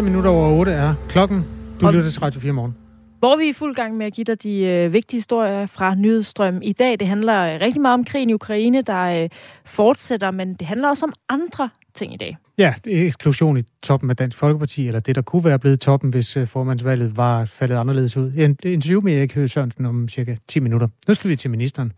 5 minutter over 8 er klokken. Du og... lytter til Radio 4 morgen. Hvor vi er i fuld gang med at give dig de øh, vigtige historier fra Nyhedsstrøm i dag. Det handler øh, rigtig meget om krigen i Ukraine, der øh, fortsætter, men det handler også om andre ting i dag. Ja, det er eksklusion i toppen af Dansk Folkeparti, eller det, der kunne være blevet toppen, hvis øh, formandsvalget var faldet anderledes ud. En interview med Erik Høgh Sørensen om cirka 10 minutter. Nu skal vi til ministeren.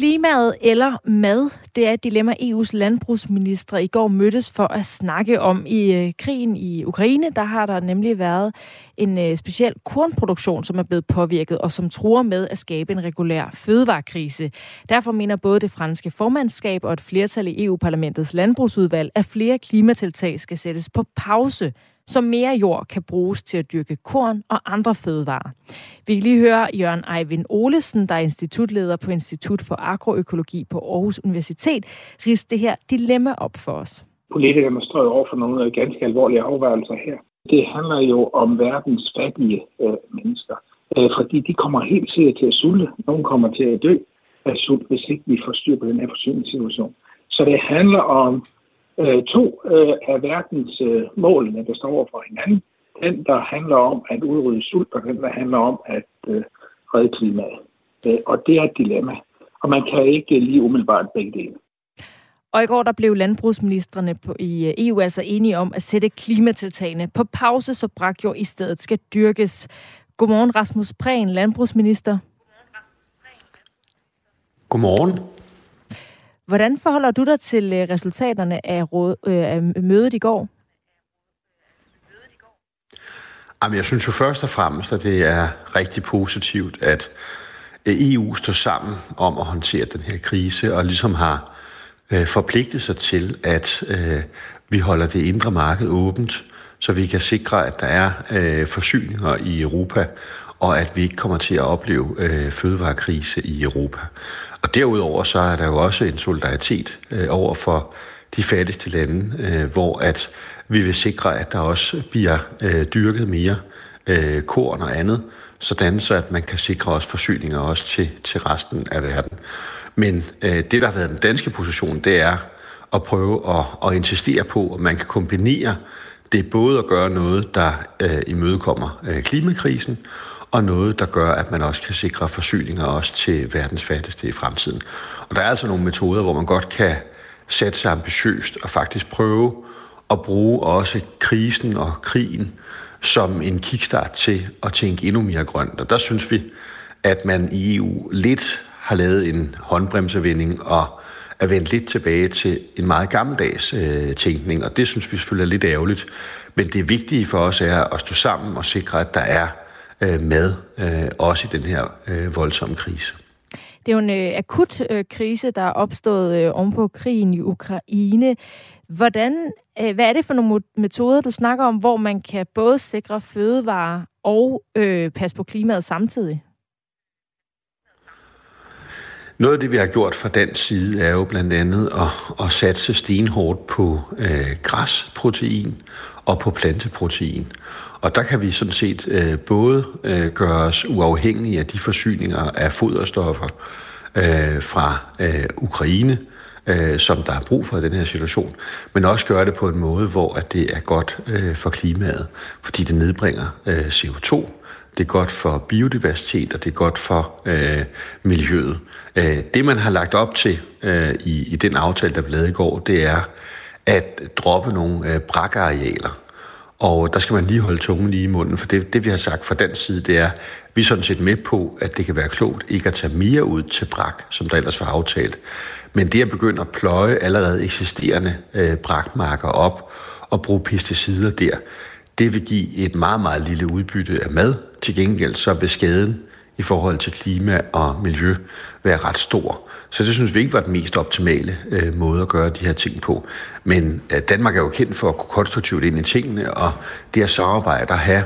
Klimaet eller mad, det er et dilemma, EU's landbrugsministre i går mødtes for at snakke om. I øh, krigen i Ukraine, der har der nemlig været en øh, speciel kornproduktion, som er blevet påvirket, og som truer med at skabe en regulær fødevarekrise. Derfor mener både det franske formandskab og et flertal i EU-parlamentets landbrugsudvalg, at flere klimatiltag skal sættes på pause så mere jord kan bruges til at dyrke korn og andre fødevarer. Vi kan lige høre Jørgen Eivind Olesen, der er institutleder på Institut for Agroøkologi på Aarhus Universitet, riste det her dilemma op for os. Politikerne står over for nogle ganske alvorlige afværelser her. Det handler jo om verdens fattige øh, mennesker, øh, fordi de kommer helt sikkert til at sulte. Nogle kommer til at dø af sult, hvis ikke vi får styr på den her forsyningssituation. Så det handler om øh, to øh, af verdens øh, målene, der står over for hinanden. Den, der handler om at udrydde sult, og den, der handler om at øh, redde klimaet. Øh, og det er et dilemma. Og man kan ikke lige umiddelbart begge dele. Og i går der blev landbrugsministerne på, i øh, EU altså enige om at sætte klimatiltagene på pause, så brakjord i stedet skal dyrkes. Godmorgen Rasmus Prehn, landbrugsminister. Godmorgen. Hvordan forholder du dig til øh, resultaterne af, råd, øh, af mødet i går? Jamen, jeg synes jo først og fremmest, at det er rigtig positivt, at øh, EU står sammen om at håndtere den her krise, og ligesom har øh, forpligtet sig til, at øh, vi holder det indre marked åbent, så vi kan sikre, at der er øh, forsyninger i Europa, og at vi ikke kommer til at opleve øh, fødevarekrise i Europa. Og derudover så er der jo også en solidaritet øh, over for de fattigste lande, øh, hvor at vi vil sikre, at der også bliver øh, dyrket mere øh, korn og andet, sådan så at man kan sikre os forsyninger også til, til resten af verden. Men øh, det, der har været den danske position, det er at prøve at, at insistere på, at man kan kombinere det både at gøre noget, der øh, imødekommer øh, klimakrisen, og noget, der gør, at man også kan sikre forsyninger også til verdens fattigste i fremtiden. Og der er altså nogle metoder, hvor man godt kan sætte sig ambitiøst og faktisk prøve at bruge også krisen og krigen som en kickstart til at tænke endnu mere grønt. Og der synes vi, at man i EU lidt har lavet en håndbremsevinding og er vendt lidt tilbage til en meget gammeldags øh, tænkning, og det synes vi selvfølgelig er lidt ærgerligt. Men det vigtige for os er at stå sammen og sikre, at der er øh, mad, øh, også i den her øh, voldsomme krise. Det er jo en øh, akut øh, krise, der er opstået øh, ovenpå krigen i Ukraine. Hvordan, øh, hvad er det for nogle metoder, du snakker om, hvor man kan både sikre fødevarer og øh, passe på klimaet samtidig? Noget af det, vi har gjort fra den side, er jo blandt andet at, at satse stenhårdt på øh, græsprotein og på planteprotein. Og der kan vi sådan set øh, både øh, gøre os uafhængige af de forsyninger af foderstoffer øh, fra øh, Ukraine, øh, som der er brug for i den her situation, men også gøre det på en måde, hvor at det er godt øh, for klimaet, fordi det nedbringer øh, CO2, det er godt for biodiversitet, og det er godt for øh, miljøet. Øh, det, man har lagt op til øh, i, i den aftale, der blev lavet i går, det er at droppe nogle øh, brakarealer. Og der skal man lige holde tungen lige i munden, for det, det vi har sagt fra den side, det er, vi er sådan set med på, at det kan være klogt ikke at tage mere ud til brak, som der ellers var aftalt. Men det at begynde at pløje allerede eksisterende øh, brakmarker op og bruge pesticider der, det vil give et meget, meget lille udbytte af mad. Til gengæld så vil skaden i forhold til klima og miljø være ret stor. Så det synes vi ikke var den mest optimale øh, måde at gøre de her ting på. Men øh, Danmark er jo kendt for at gå konstruktivt ind i tingene, og det at samarbejde og have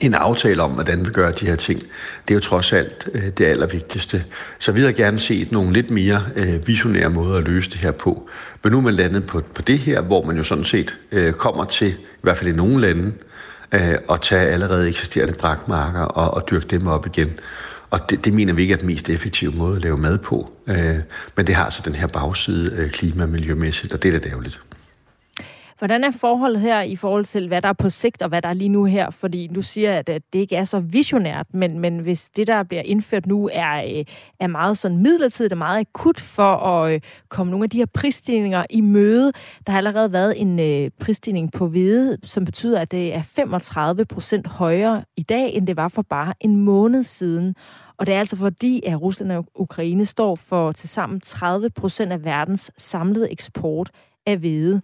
en aftale om, hvordan vi gør de her ting, det er jo trods alt øh, det allervigtigste. Så vi havde gerne set nogle lidt mere øh, visionære måder at løse det her på. Men nu er man landet på, på det her, hvor man jo sådan set øh, kommer til, i hvert fald i nogle lande, øh, at tage allerede eksisterende brakmarker og, og dyrke dem op igen og det, det mener vi ikke er den mest effektive måde at lave mad på. Øh, men det har altså den her bagside øh, klima- og miljømæssigt, og det er da dævligt. Hvordan er forholdet her i forhold til, hvad der er på sigt, og hvad der er lige nu her? Fordi du siger, at det ikke er så visionært, men, men hvis det, der bliver indført nu, er, øh, er meget sådan midlertidigt og meget akut for at øh, komme nogle af de her prisstigninger i møde. Der har allerede været en øh, prisstigning på hvede, som betyder, at det er 35 procent højere i dag, end det var for bare en måned siden. Og det er altså fordi, at Rusland og Ukraine står for tilsammen 30 procent af verdens samlede eksport af hvede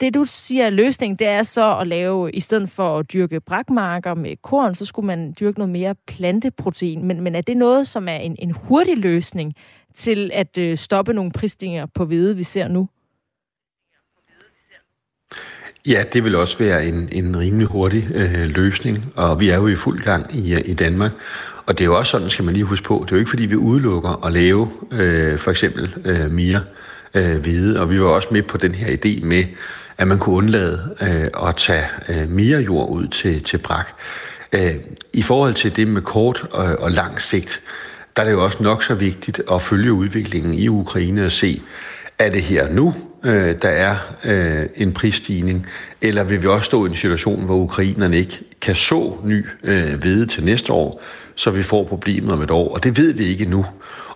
det du siger er løsning, det er så at lave, i stedet for at dyrke brakmarker med korn, så skulle man dyrke noget mere planteprotein. Men, men er det noget, som er en, en hurtig løsning til at øh, stoppe nogle prisstigninger på hvede, vi ser nu? Ja, det vil også være en, en rimelig hurtig øh, løsning, og vi er jo i fuld gang i, øh, i Danmark. Og det er jo også sådan, skal man lige huske på, det er jo ikke fordi, vi udelukker at lave øh, for eksempel øh, mere øh, hvide, og vi var også med på den her idé med, at man kunne undlade øh, at tage øh, mere jord ud til, til brak. Øh, I forhold til det med kort og, og lang sigt, der er det jo også nok så vigtigt at følge udviklingen i Ukraine og se, er det her nu, øh, der er øh, en prisstigning, eller vil vi også stå i en situation, hvor ukrainerne ikke kan så ny øh, hvede til næste år, så vi får problemet om et år, og det ved vi ikke nu.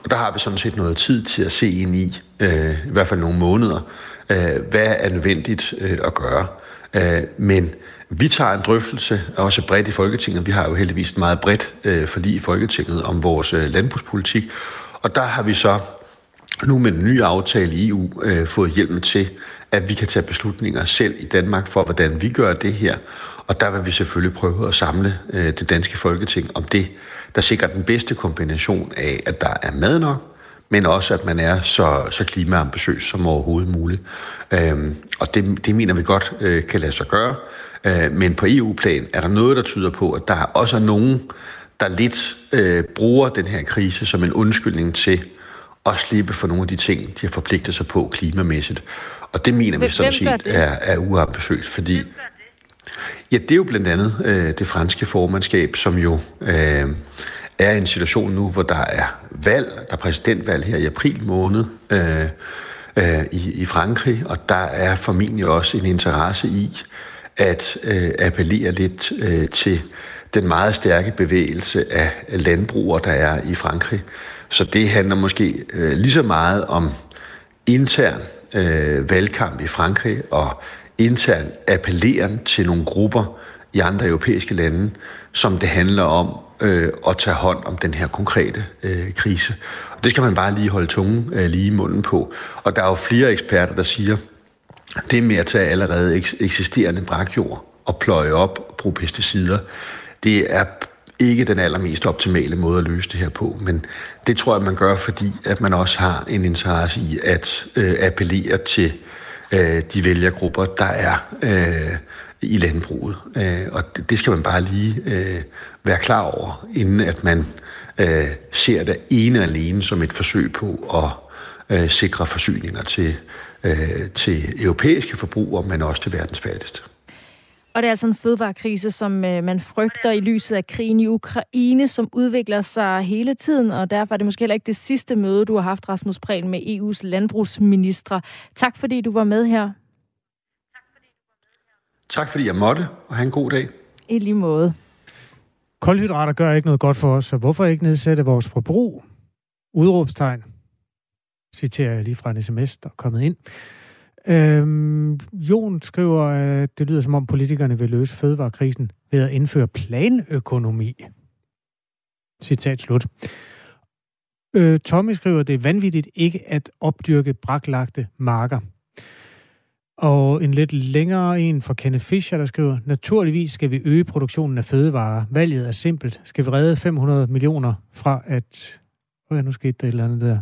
Og der har vi sådan set noget tid til at se ind i, øh, i hvert fald nogle måneder, øh, hvad er nødvendigt øh, at gøre. Øh, men vi tager en drøftelse, også bredt i Folketinget. Vi har jo heldigvis et meget bredt øh, forlig i Folketinget om vores øh, landbrugspolitik. Og der har vi så nu med den nye aftale i EU øh, fået hjælp til, at vi kan tage beslutninger selv i Danmark for, hvordan vi gør det her. Og der vil vi selvfølgelig prøve at samle øh, det danske folketing om det, der sikrer den bedste kombination af, at der er mad nok, men også at man er så, så klimaambitiøs som overhovedet muligt. Øhm, og det, det mener vi godt øh, kan lade sig gøre. Øh, men på EU-plan er der noget, der tyder på, at der også er nogen, der lidt øh, bruger den her krise som en undskyldning til at slippe for nogle af de ting, de har forpligtet sig på klimamæssigt. Og det mener vi sådan set er, er uambitiøst, fordi Ja, det er jo blandt andet øh, det franske formandskab, som jo øh, er i en situation nu, hvor der er valg, der er præsidentvalg her i april måned øh, øh, i, i Frankrig, og der er formentlig også en interesse i at øh, appellere lidt øh, til den meget stærke bevægelse af landbrugere, der er i Frankrig. Så det handler måske øh, lige så meget om intern øh, valgkamp i Frankrig og intern appelleren til nogle grupper i andre europæiske lande, som det handler om øh, at tage hånd om den her konkrete øh, krise. Og det skal man bare lige holde tungen øh, lige i munden på. Og der er jo flere eksperter, der siger, det med at tage allerede eksisterende brakjord og pløje op og bruge pesticider, det er ikke den allermest optimale måde at løse det her på, men det tror jeg, man gør, fordi at man også har en interesse i at øh, appellere til øh, de vælgergrupper, der er øh, i landbruget. Øh, og det, det skal man bare lige øh, være klar over, inden at man øh, ser det ene alene som et forsøg på at øh, sikre forsyninger til, øh, til europæiske forbrugere, men også til verdens fattigste. Og det er altså en fødevarekrise, som øh, man frygter i lyset af krigen i Ukraine, som udvikler sig hele tiden, og derfor er det måske heller ikke det sidste møde, du har haft, Rasmus Prehn, med EU's landbrugsministre. Tak fordi du var med her. Tak fordi jeg måtte, og have en god dag. I lige måde. Koldhydrater gør ikke noget godt for os, så hvorfor ikke nedsætte vores forbrug? Udråbstegn. Citerer jeg lige fra en sms, der er kommet ind. Øhm, Jon skriver, at det lyder som om politikerne vil løse fødevarekrisen ved at indføre planøkonomi. Citat slut. Øh, Tommy skriver, at det er vanvittigt ikke at opdyrke braklagte marker. Og en lidt længere en fra Kenneth Fischer, der skriver, naturligvis skal vi øge produktionen af fødevarer. Valget er simpelt. Skal vi redde 500 millioner fra at... Hvad nu skete der et eller andet der?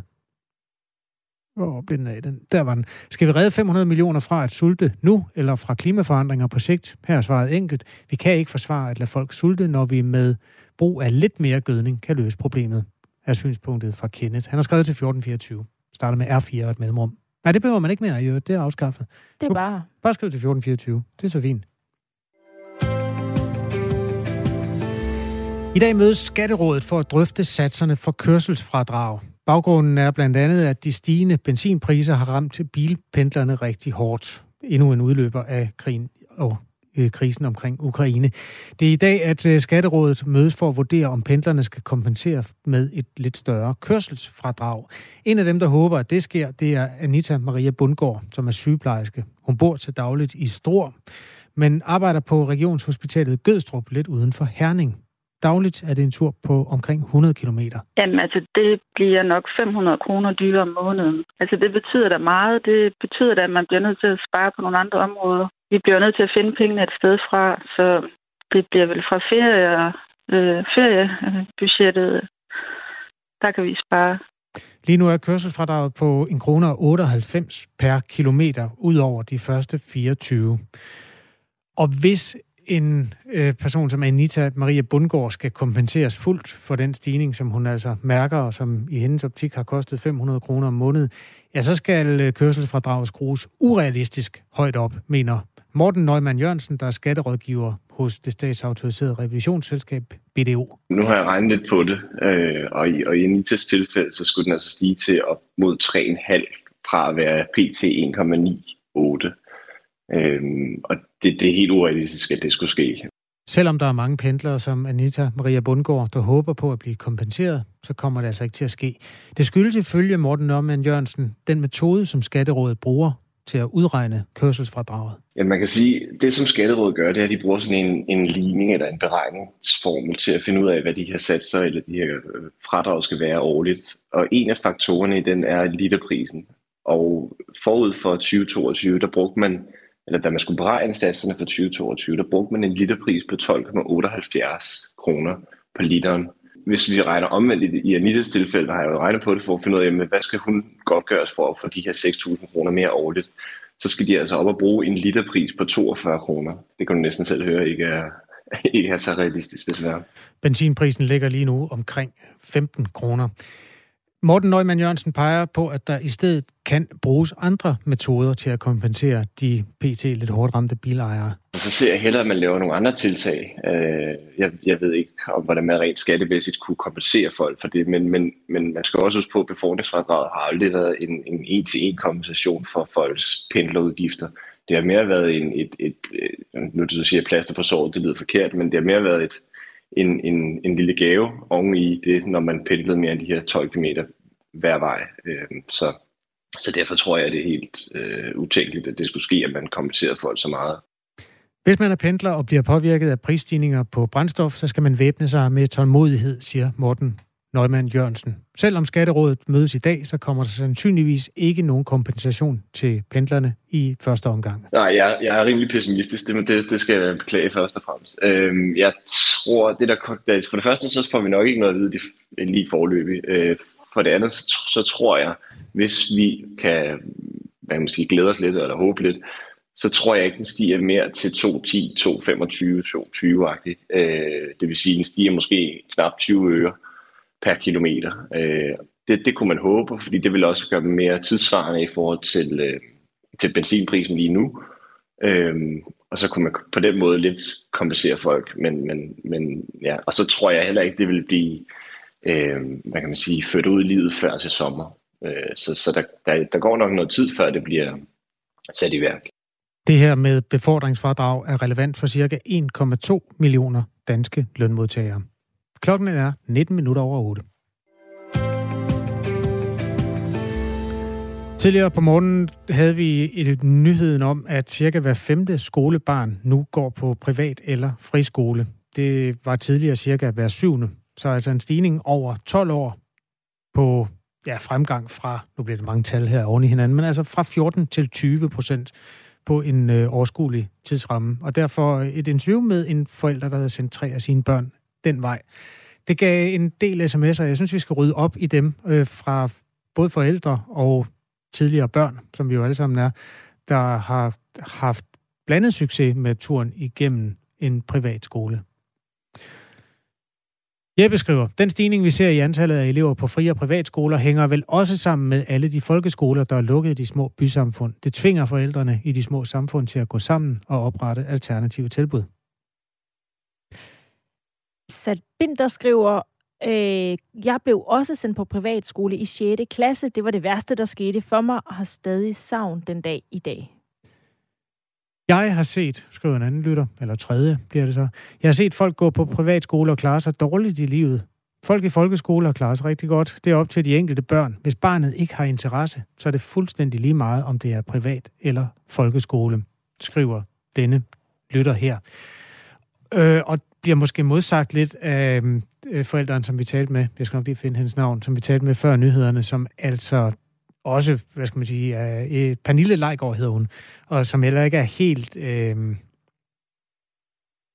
Hvor blev den af? Den, der var den. Skal vi redde 500 millioner fra at sulte nu, eller fra klimaforandringer på sigt? Her er svaret enkelt. Vi kan ikke forsvare at lade folk sulte, når vi med brug af lidt mere gødning kan løse problemet, er synspunktet fra Kenneth. Han har skrevet til 1424. Starter med R4 og et mellemrum. Nej, det behøver man ikke mere, jo. Det er afskaffet. Det er bare... Bare skriv til 1424. Det er så fint. I dag mødes Skatterådet for at drøfte satserne for kørselsfradrag. Baggrunden er blandt andet, at de stigende benzinpriser har ramt bilpendlerne rigtig hårdt. Endnu en udløber af krigen og øh, krisen omkring Ukraine. Det er i dag, at øh, Skatterådet mødes for at vurdere, om pendlerne skal kompensere med et lidt større kørselsfradrag. En af dem, der håber, at det sker, det er Anita Maria Bundgaard, som er sygeplejerske. Hun bor til dagligt i Stor, men arbejder på Regionshospitalet Gødstrup lidt uden for Herning. Dagligt er det en tur på omkring 100 km. Jamen altså, det bliver nok 500 kroner dyrere om måneden. Altså, det betyder da meget. Det betyder da, at man bliver nødt til at spare på nogle andre områder. Vi bliver nødt til at finde pengene et sted fra, så det bliver vel fra ferie, øh, feriebudgettet, der kan vi spare. Lige nu er kørselsfradraget på en kroner 98 per kilometer ud over de første 24. Og hvis en øh, person som Anita Maria Bundgaard skal kompenseres fuldt for den stigning, som hun altså mærker, og som i hendes optik har kostet 500 kroner om måneden, ja, så skal øh, kørselsfradraget skrues urealistisk højt op, mener Morten Neumann Jørgensen, der er skatterådgiver hos det statsautoriserede revisionsselskab BDO. Nu har jeg regnet lidt på det, øh, og, i, og i Anitas tilfælde, så skulle den altså stige til op mod 3,5 fra at være pt. 1,98. Øhm, og det, det er helt urealistisk, at det skulle ske. Selvom der er mange pendlere som Anita Maria Bundgaard, der håber på at blive kompenseret, så kommer det altså ikke til at ske. Det skyldes ifølge Morten Norman Jørgensen den metode, som Skatterådet bruger til at udregne kørselsfradraget. Ja, man kan sige, det som Skatterådet gør, det er, at de bruger sådan en, en ligning eller en beregningsformel til at finde ud af, hvad de her satser eller de her øh, fradrag skal være årligt. Og en af faktorerne i den er literprisen. Og forud for 2022, der brugte man eller da man skulle beregne satserne for 2022, der brugte man en literpris på 12,78 kroner per literen. Hvis vi regner omvendt i Anitas tilfælde, har jeg jo regnet på det for at finde ud af, hvad skal hun godt gøres for at få de her 6.000 kroner mere årligt, så skal de altså op og bruge en literpris på 42 kroner. Det kan du næsten selv høre ikke er, ikke er så realistisk desværre. Benzinprisen ligger lige nu omkring 15 kroner. Morten Neumann Jørgensen peger på, at der i stedet kan bruges andre metoder til at kompensere de pt. lidt hårdt ramte bilejere. Så ser jeg hellere, at man laver nogle andre tiltag. Øh, jeg, jeg ved ikke, om hvordan man rent skattemæssigt kunne kompensere folk for det, men, men, men man skal også huske på, at befordringsfradraget har aldrig været en, en en-til-en kompensation for folks pendlerudgifter. Det har mere været en, et, et, et nu du siger plaster på såret, det lyder forkert, men det har mere været et, en, en, en lille gave oven i det, når man pendlede mere end de her 12 km hver vej. Øh, så, så derfor tror jeg, at det er helt øh, utænkeligt, at det skulle ske, at man kompenserede folk så meget. Hvis man er pendler og bliver påvirket af prisstigninger på brændstof, så skal man væbne sig med tålmodighed, siger Morten Nøgman Jørgensen. Selvom Skatterådet mødes i dag, så kommer der sandsynligvis ikke nogen kompensation til pendlerne i første omgang. Nej, jeg, jeg er rimelig pessimistisk, det, det, det skal jeg beklage først og fremmest. Øhm, jeg tror, det der, for det første, så får vi nok ikke noget at vide lige forløbig. Øh, for det andet, så, så tror jeg, hvis vi kan, hvad man sige, glæde os lidt eller håbe lidt, så tror jeg ikke, den stiger mere til 2.10, 2.25, 2.20-agtigt. Øh, det vil sige, den stiger måske knap 20 øre per kilometer. Øh, det, det kunne man håbe, fordi det vil også gøre dem mere tidsvarende i forhold til, øh, til benzinprisen lige nu. Øh, og så kunne man på den måde lidt kompensere folk. Men, men, men ja, og så tror jeg heller ikke, det vil blive øh, hvad kan man sige, ført ud i livet før til sommer. Øh, så så der, der, der går nok noget tid, før det bliver sat i værk. Det her med befordringsfradrag er relevant for cirka 1,2 millioner danske lønmodtagere. Klokken er 19 minutter over 8. Tidligere på morgenen havde vi et nyheden om, at cirka hver femte skolebarn nu går på privat eller friskole. Det var tidligere cirka hver syvende. Så altså en stigning over 12 år på ja, fremgang fra, nu bliver det mange tal her oven i hinanden, men altså fra 14 til 20 procent på en øh, overskuelig tidsramme. Og derfor et interview med en forælder, der havde sendt tre af sine børn den vej. Det gav en del sms'er. Jeg synes, vi skal rydde op i dem øh, fra både forældre og tidligere børn, som vi jo alle sammen er, der har haft blandet succes med turen igennem en privat skole. Jeg beskriver, den stigning, vi ser i antallet af elever på fri- og privatskoler, hænger vel også sammen med alle de folkeskoler, der er lukket i de små bysamfund. Det tvinger forældrene i de små samfund til at gå sammen og oprette alternative tilbud. Binder skriver, øh, jeg blev også sendt på privatskole i 6. klasse. Det var det værste, der skete for mig, og har stadig savn den dag i dag. Jeg har set, skriver en anden lytter, eller tredje bliver det så, jeg har set folk gå på privatskole og klare sig dårligt i livet. Folk i folkeskole har klaret sig rigtig godt. Det er op til de enkelte børn. Hvis barnet ikke har interesse, så er det fuldstændig lige meget, om det er privat eller folkeskole, skriver denne lytter her. Øh, og bliver måske modsagt lidt af øh, forældrene, som vi talte med. Jeg skal nok lige finde hendes navn, som vi talte med før nyhederne, som altså også, hvad skal man sige, øh, Pernille Leigård hedder hun, og som heller ikke er helt... Øh,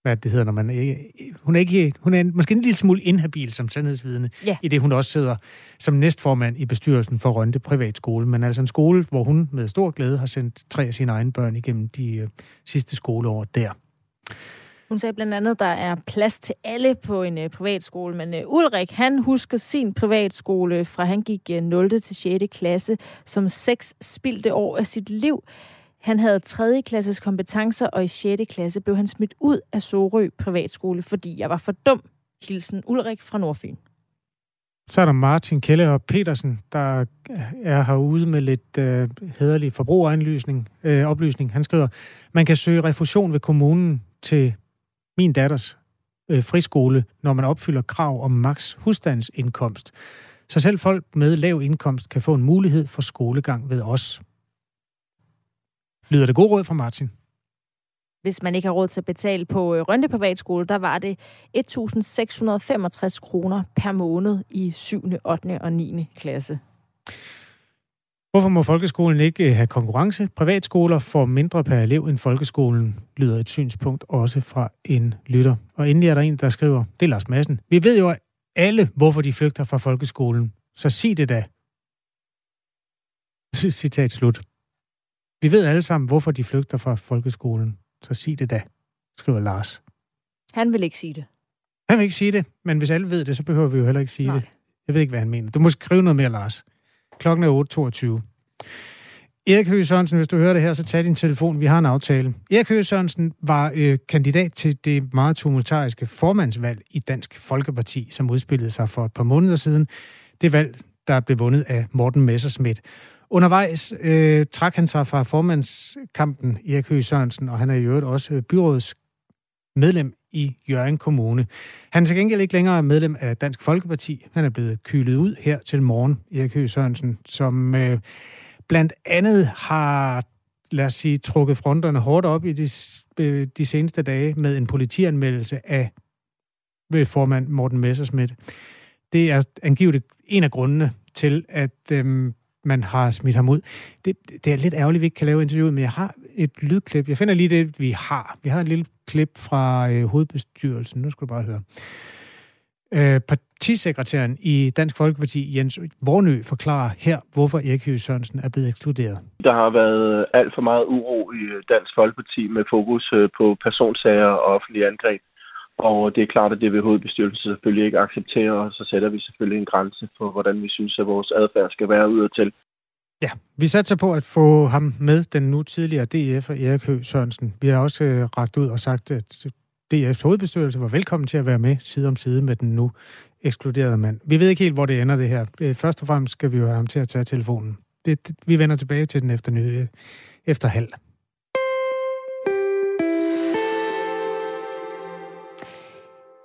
hvad det hedder, når man ikke... Hun er, ikke, hun er måske en lille smule inhabil som sandhedsvidende, ja. i det hun også sidder som næstformand i bestyrelsen for Rønte Privatskole, men altså en skole, hvor hun med stor glæde har sendt tre af sine egne børn igennem de øh, sidste skoleår der. Hun sagde blandt andet, at der er plads til alle på en øh, privatskole, men øh, Ulrik, han husker sin privatskole fra han gik øh, 0. til 6. klasse som seks spildte år af sit liv. Han havde 3. klasses kompetencer, og i 6. klasse blev han smidt ud af Sorø Privatskole, fordi jeg var for dum. Hilsen Ulrik fra Nordfyn. Så er der Martin Kelle og Petersen, der er herude med lidt øh, hederlig forbrugeranlysning, øh, oplysning. Han skriver, man kan søge refusion ved kommunen til min datters øh, friskole, når man opfylder krav om maks husstandsindkomst. Så selv folk med lav indkomst kan få en mulighed for skolegang ved os. Lyder det god råd fra Martin? Hvis man ikke har råd til at betale på øh, Rønne Rønte Privatskole, der var det 1.665 kroner per måned i 7., 8. og 9. klasse. Hvorfor må folkeskolen ikke øh, have konkurrence? Privatskoler får mindre per elev end folkeskolen, lyder et synspunkt også fra en lytter. Og endelig er der en, der skriver, det er Lars Madsen. Vi ved jo alle, hvorfor de flygter fra folkeskolen. Så sig det da. Citat slut. Vi ved alle sammen, hvorfor de flygter fra folkeskolen. Så sig det da, skriver Lars. Han vil ikke sige det. Han vil ikke sige det, men hvis alle ved det, så behøver vi jo heller ikke sige Nej. det. Jeg ved ikke, hvad han mener. Du må skrive noget mere, Lars. Klokken er 8.22. Erik Høgh Sørensen, hvis du hører det her, så tag din telefon. Vi har en aftale. Erik Høgh Sørensen var øh, kandidat til det meget tumultariske formandsvalg i Dansk Folkeparti, som udspillede sig for et par måneder siden. Det valg, der blev vundet af Morten Messerschmidt. Undervejs øh, trak han sig fra formandskampen, Erik Høgh Sørensen, og han er i øvrigt også byrådsmedlem byrådets medlem i Jørgen Kommune. Han er til gengæld ikke længere medlem af Dansk Folkeparti. Han er blevet kylet ud her til morgen, Erik Høgh Sørensen, som øh, blandt andet har, lad os sige, trukket fronterne hårdt op i de, øh, de seneste dage med en politianmeldelse af øh, formand Morten Messerschmidt. Det er angiveligt en af grundene til, at øh, man har smidt ham ud. Det, det er lidt ærgerligt, at vi ikke kan lave interviewet, men jeg har et lydklip. Jeg finder lige det, vi har. Vi har et lille klip fra øh, hovedbestyrelsen. Nu skal du bare høre. Øh, partisekretæren i Dansk Folkeparti, Jens Vornø, forklarer her, hvorfor Erik Høgh Sørensen er blevet ekskluderet. Der har været alt for meget uro i Dansk Folkeparti med fokus øh, på personsager og offentlige angreb. Og det er klart, at det vil hovedbestyrelsen selvfølgelig ikke acceptere, og så sætter vi selvfølgelig en grænse for, hvordan vi synes, at vores adfærd skal være udadtil. til. Ja, vi satser på at få ham med, den nu tidligere DF og Erik Høgh Sørensen. Vi har også øh, ragt ud og sagt, at DF's hovedbestyrelse var velkommen til at være med side om side med den nu ekskluderede mand. Vi ved ikke helt, hvor det ender det her. Øh, først og fremmest skal vi jo have ham til at tage telefonen. Det, det, vi vender tilbage til den efter, nye, øh, efter halv.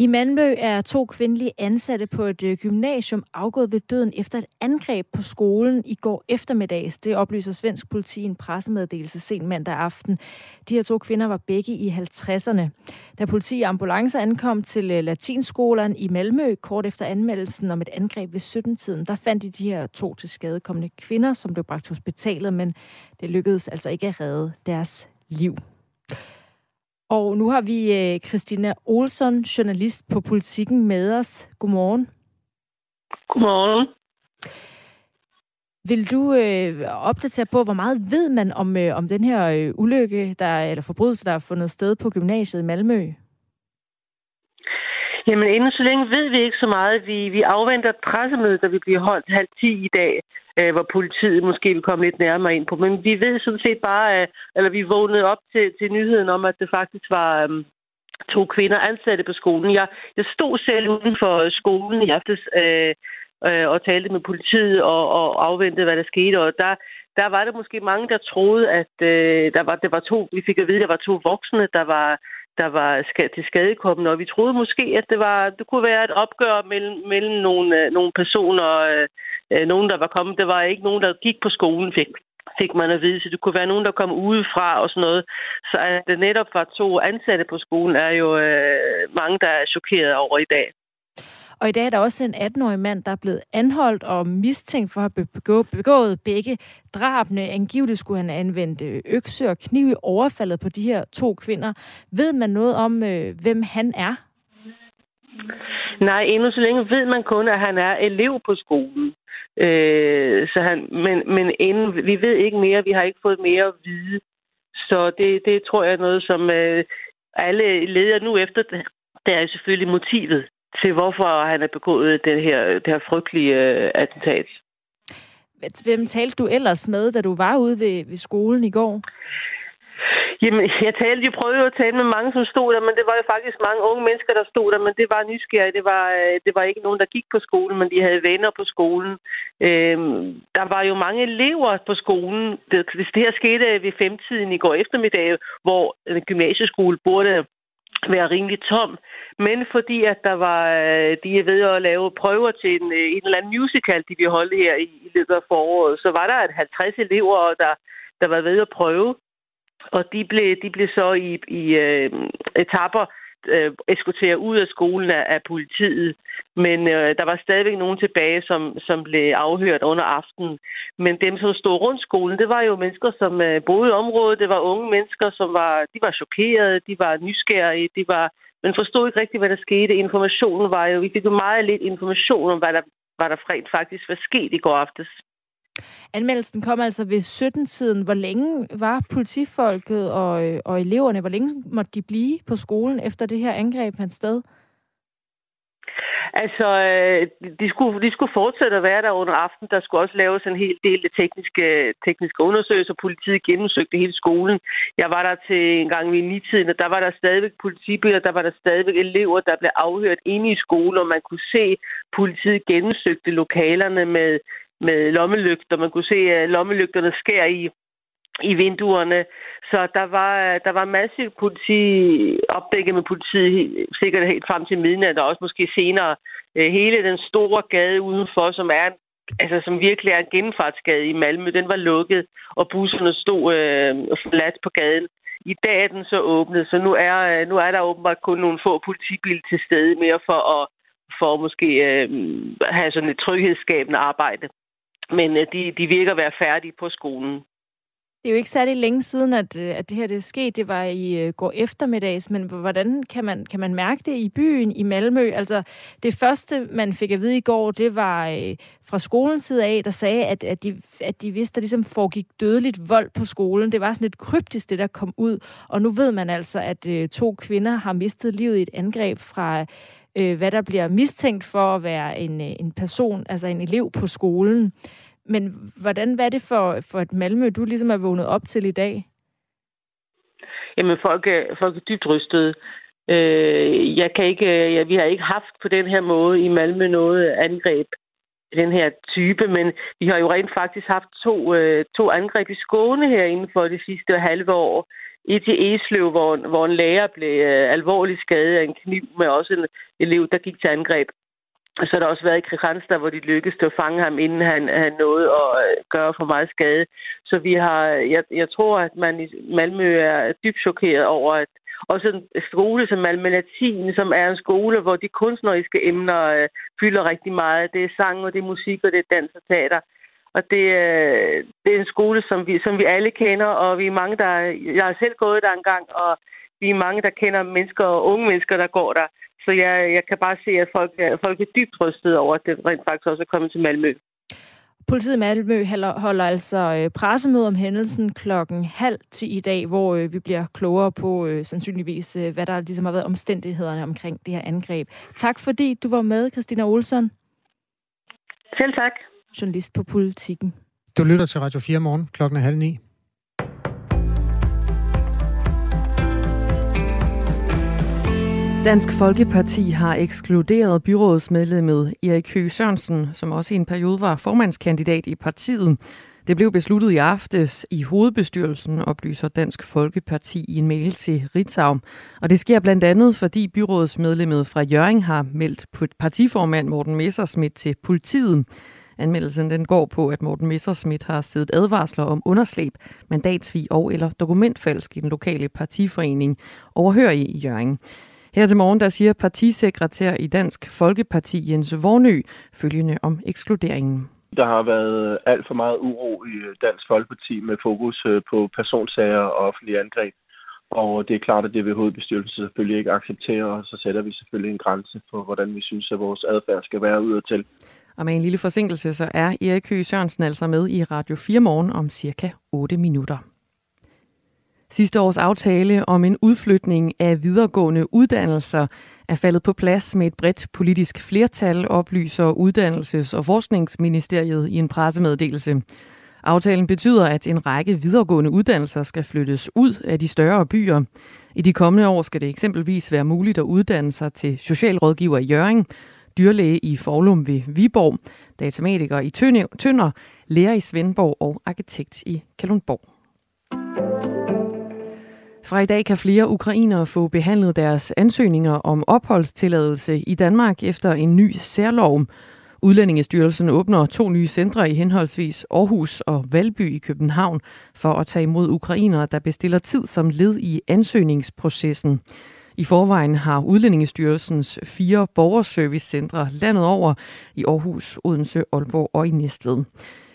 I Malmø er to kvindelige ansatte på et øh, gymnasium afgået ved døden efter et angreb på skolen i går eftermiddags. Det oplyser svensk politi i en pressemeddelelse sent mandag aften. De her to kvinder var begge i 50'erne. Da politi og ambulancer ankom til øh, latinskolen i Malmø kort efter anmeldelsen om et angreb ved 17-tiden, der fandt de de her to til skadekommende kvinder, som blev bragt til hospitalet, men det lykkedes altså ikke at redde deres liv. Og nu har vi øh, Christina Olsson, journalist på Politikken, med os. Godmorgen. Godmorgen. Vil du øh, opdatere på, hvor meget ved man om, øh, om den her øh, ulykke, der, eller forbrydelse, der er fundet sted på gymnasiet i Malmø? Jamen, inden så længe ved vi ikke så meget. Vi, vi afventer et pressemøde, der vil blive holdt halv ti i dag, øh, hvor politiet måske vil komme lidt nærmere ind på. Men vi ved sådan set bare, at, eller vi vågnede op til, til nyheden om, at det faktisk var, øh, to kvinder ansatte på skolen. Jeg, jeg stod selv uden for skolen i aftes øh, øh, og talte med politiet og, og afventede, hvad der skete. Og der, der var der måske mange, der troede, at øh, der var, det var to, vi fik at vide, at der var to voksne, der var, der var til skadekommende, og vi troede måske, at det, var, det kunne være et opgør mellem, mellem nogle, øh, nogle personer, øh, øh, nogen, der var kommet. Det var ikke nogen, der gik på skolen, fik, fik man at vide, så det kunne være nogen, der kom udefra og sådan noget. Så at det netop var to ansatte på skolen, er jo øh, mange, der er chokeret over i dag. Og i dag er der også en 18-årig mand, der er blevet anholdt og mistænkt for at have begået begge drabene. Angiveligt skulle han anvende økse og kniv i overfaldet på de her to kvinder. Ved man noget om, øh, hvem han er? Nej, endnu så længe ved man kun, at han er elev på skolen. Øh, så han, men men inden, vi ved ikke mere, vi har ikke fået mere at vide. Så det, det tror jeg er noget, som øh, alle leder nu efter. Det er selvfølgelig motivet til, hvorfor han er begået det her, det her frygtelige øh, attentat. Hvem talte du ellers med, da du var ude ved, ved skolen i går? Jamen, jeg talte, jeg prøvede at tale med mange, som stod der, men det var jo faktisk mange unge mennesker, der stod der, men det var nysgerrigt. Det var, øh, det var ikke nogen, der gik på skolen, men de havde venner på skolen. Øhm, der var jo mange elever på skolen. Det, det her skete øh, ved femtiden i går eftermiddag, hvor en gymnasieskole burde være rimelig tom, men fordi at der var, de er ved at lave prøver til en, en eller anden musical, de vil holde her i, i løbet af foråret, så var der et 50 elever, der, der var ved at prøve, og de blev, de blev så i, i øh, etapper øh, eskorteret ud af skolen af, af politiet. Men øh, der var stadigvæk nogen tilbage, som, som blev afhørt under aftenen. Men dem, som stod rundt skolen, det var jo mennesker, som øh, boede i området. Det var unge mennesker, som var, de var chokerede, de var nysgerrige, de var, men forstod ikke rigtigt, hvad der skete. Informationen var jo, vi fik jo meget lidt information om, hvad der, hvad der faktisk var sket i går aftes. Anmeldelsen kom altså ved 17-tiden. Hvor længe var politifolket og, øh, og eleverne, hvor længe måtte de blive på skolen efter det her angreb fandt sted? Altså, øh, de skulle, de skulle fortsætte at være der under aften. Der skulle også laves en hel del tekniske, tekniske undersøgelser. Politiet gennemsøgte hele skolen. Jeg var der til en gang ved nitiden, og der var der stadigvæk politibiler, der var der stadigvæk elever, der blev afhørt inde i skolen, og man kunne se, politiet gennemsøgte lokalerne med, med lommelygter. Man kunne se, at lommelygterne skær i, i vinduerne. Så der var, der var massivt politi opdækket med politiet sikkert helt frem til midnat, og også måske senere. Øh, hele den store gade udenfor, som er altså, som virkelig er en gennemfartsgade i Malmø, den var lukket, og busserne stod øh, forladt på gaden. I dag er den så åbnet, så nu er, øh, nu er der åbenbart kun nogle få politibiler til stede mere for at for at måske øh, have sådan et tryghedsskabende arbejde men øh, de, de virker at være færdige på skolen. Det er jo ikke særlig længe siden, at, øh, at det her det skete. Det var i uh, går eftermiddags, men hvordan kan man, kan man mærke det i byen, i Malmø? Altså, det første, man fik at vide i går, det var uh, fra skolens side af, der sagde, at, at, de, at de vidste, at der ligesom foregik dødeligt vold på skolen. Det var sådan lidt kryptisk, det der kom ud. Og nu ved man altså, at uh, to kvinder har mistet livet i et angreb fra uh, hvad der bliver mistænkt for at være en, en person, altså en elev på skolen. Men hvordan var det for, for et Malmø, du ligesom er vågnet op til i dag? Jamen, folk er, folk er dybt rystede. Øh, jeg kan ikke, øh, ja, vi har ikke haft på den her måde i Malmø noget angreb den her type, men vi har jo rent faktisk haft to, øh, to angreb i Skåne her inden for det sidste halve år. Et i Esløv, hvor, hvor en lærer blev øh, alvorligt skadet af en kniv, med også en elev, der gik til angreb. Og så har der også været i Kristianstad, hvor de lykkedes til at fange ham, inden han, han nåede at øh, gøre for meget skade. Så vi har, jeg, jeg tror, at man i Malmø er dybt chokeret over, at også en skole som Malmø Latin, som er en skole, hvor de kunstneriske emner øh, fylder rigtig meget. Det er sang, og det er musik, og det er dans og teater. Og det, øh, det er en skole, som vi, som vi alle kender, og vi er mange, der... Jeg har selv gået der engang, og vi er mange, der kender mennesker og unge mennesker, der går der. Så jeg, jeg kan bare se, at folk, folk er dybt rystet over, at det rent faktisk også er kommet til Malmø. Politiet i Malmø holder altså øh, pressemøde om hændelsen klokken halv til i dag, hvor øh, vi bliver klogere på øh, sandsynligvis, hvad der ligesom har været omstændighederne omkring det her angreb. Tak fordi du var med, Christina Olsson. Selv tak. Journalist på Politikken. Du lytter til Radio 4 morgen klokken halv ni. Dansk Folkeparti har ekskluderet byrådsmedlemmet Erik Høgh Sørensen, som også i en periode var formandskandidat i partiet. Det blev besluttet i aftes i hovedbestyrelsen, oplyser Dansk Folkeparti i en mail til Ritzau. Og det sker blandt andet, fordi byrådsmedlemmet fra Jørgen har meldt partiformand Morten Messersmith til politiet. Anmeldelsen den går på, at Morten Messersmith har siddet advarsler om underslæb, mandatsvig og eller dokumentfalsk i den lokale partiforening overhør i Jørgen. Her til morgen der siger partisekretær i Dansk Folkeparti Jens Vornø følgende om ekskluderingen. Der har været alt for meget uro i Dansk Folkeparti med fokus øh, på personsager og offentlige angreb. Og det er klart, at det vil hovedbestyrelsen selvfølgelig ikke acceptere, og så sætter vi selvfølgelig en grænse for, hvordan vi synes, at vores adfærd skal være ud til. Og med en lille forsinkelse, så er Erik Høgh Sørensen altså med i Radio 4 morgen om cirka 8 minutter. Sidste års aftale om en udflytning af videregående uddannelser er faldet på plads med et bredt politisk flertal, oplyser Uddannelses- og Forskningsministeriet i en pressemeddelelse. Aftalen betyder, at en række videregående uddannelser skal flyttes ud af de større byer. I de kommende år skal det eksempelvis være muligt at uddanne sig til socialrådgiver i Jøring, dyrlæge i Forlum ved Viborg, datamatiker i Tønder, lærer i Svendborg og arkitekt i Kalundborg. Fra i dag kan flere ukrainere få behandlet deres ansøgninger om opholdstilladelse i Danmark efter en ny særlov. Udlændingestyrelsen åbner to nye centre i henholdsvis Aarhus og Valby i København for at tage imod ukrainere, der bestiller tid som led i ansøgningsprocessen. I forvejen har Udlændingestyrelsens fire borgerservicecentre landet over i Aarhus, Odense, Aalborg og i Næstved.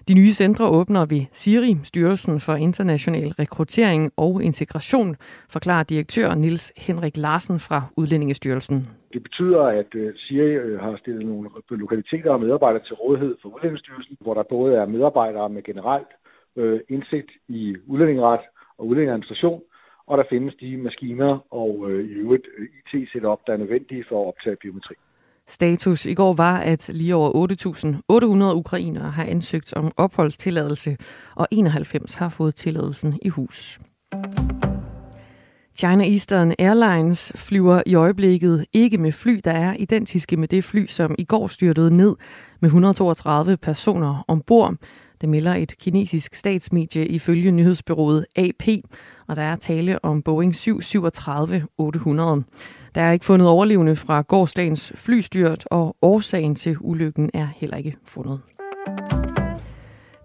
De nye centre åbner ved SIRI, Styrelsen for International Rekruttering og Integration, forklarer direktør Nils Henrik Larsen fra Udlændingestyrelsen. Det betyder, at øh, SIRI øh, har stillet nogle lokaliteter og medarbejdere til rådighed for Udlændingestyrelsen, hvor der både er medarbejdere med generelt øh, indsigt i udlændingeret og udlændingeadministration, og der findes de maskiner og i øvrigt IT-setup, der er nødvendige for at optage biometri. Status i går var, at lige over 8.800 ukrainere har ansøgt om opholdstilladelse, og 91 har fået tilladelsen i hus. China Eastern Airlines flyver i øjeblikket ikke med fly, der er identiske med det fly, som i går styrtede ned med 132 personer ombord. Det melder et kinesisk statsmedie ifølge nyhedsbyrået AP, og der er tale om Boeing 737-800. Der er ikke fundet overlevende fra gårdsdagens flystyrt, og årsagen til ulykken er heller ikke fundet.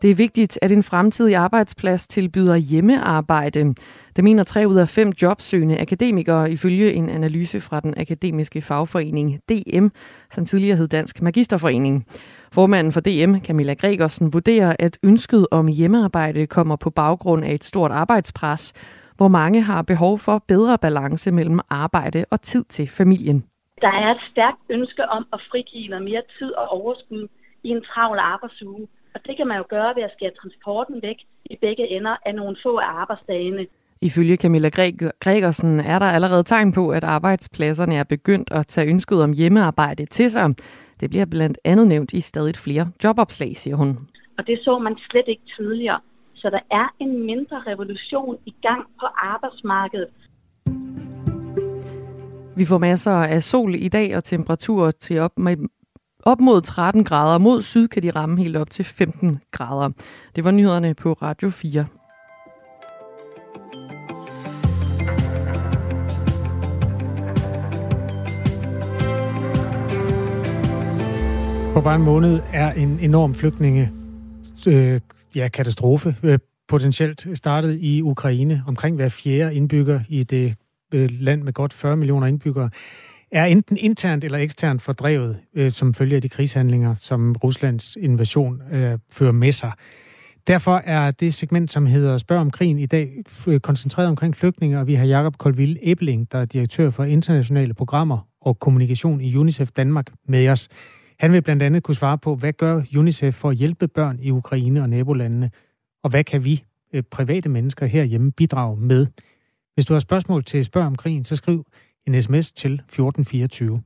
Det er vigtigt, at en fremtidig arbejdsplads tilbyder hjemmearbejde. Det mener tre ud af fem jobsøgende akademikere ifølge en analyse fra den akademiske fagforening DM, som tidligere hed Dansk Magisterforening. Formanden for DM, Camilla Gregersen, vurderer, at ønsket om hjemmearbejde kommer på baggrund af et stort arbejdspres, hvor mange har behov for bedre balance mellem arbejde og tid til familien. Der er et stærkt ønske om at frigive noget mere tid og overskud i en travl arbejdsuge. Og det kan man jo gøre ved at skære transporten væk i begge ender af nogle få af arbejdsdagene. Ifølge Camilla Gregersen er der allerede tegn på, at arbejdspladserne er begyndt at tage ønsket om hjemmearbejde til sig. Det bliver blandt andet nævnt i stadig flere jobopslag, siger hun. Og det så man slet ikke tidligere. Så der er en mindre revolution i gang på arbejdsmarkedet. Vi får masser af sol i dag og temperaturer til op, med, op mod 13 grader. Mod syd kan de ramme helt op til 15 grader. Det var nyhederne på Radio 4. På bare en måned er en enorm flygtninge øh, ja, katastrofe øh, potentielt startet i Ukraine. Omkring hver fjerde indbygger i det øh, land med godt 40 millioner indbyggere er enten internt eller eksternt fordrevet, øh, som følge af de krigshandlinger, som Ruslands invasion øh, fører med sig. Derfor er det segment, som hedder Spørg om krigen i dag, øh, koncentreret omkring flygtninge, og vi har Jakob Kolville Ebling, der er direktør for internationale programmer og kommunikation i UNICEF Danmark med os. Han vil blandt andet kunne svare på, hvad gør UNICEF for at hjælpe børn i Ukraine og nabolandene, og hvad kan vi øh, private mennesker herhjemme bidrage med? Hvis du har spørgsmål til Spørg om krigen, så skriv en sms til 1424.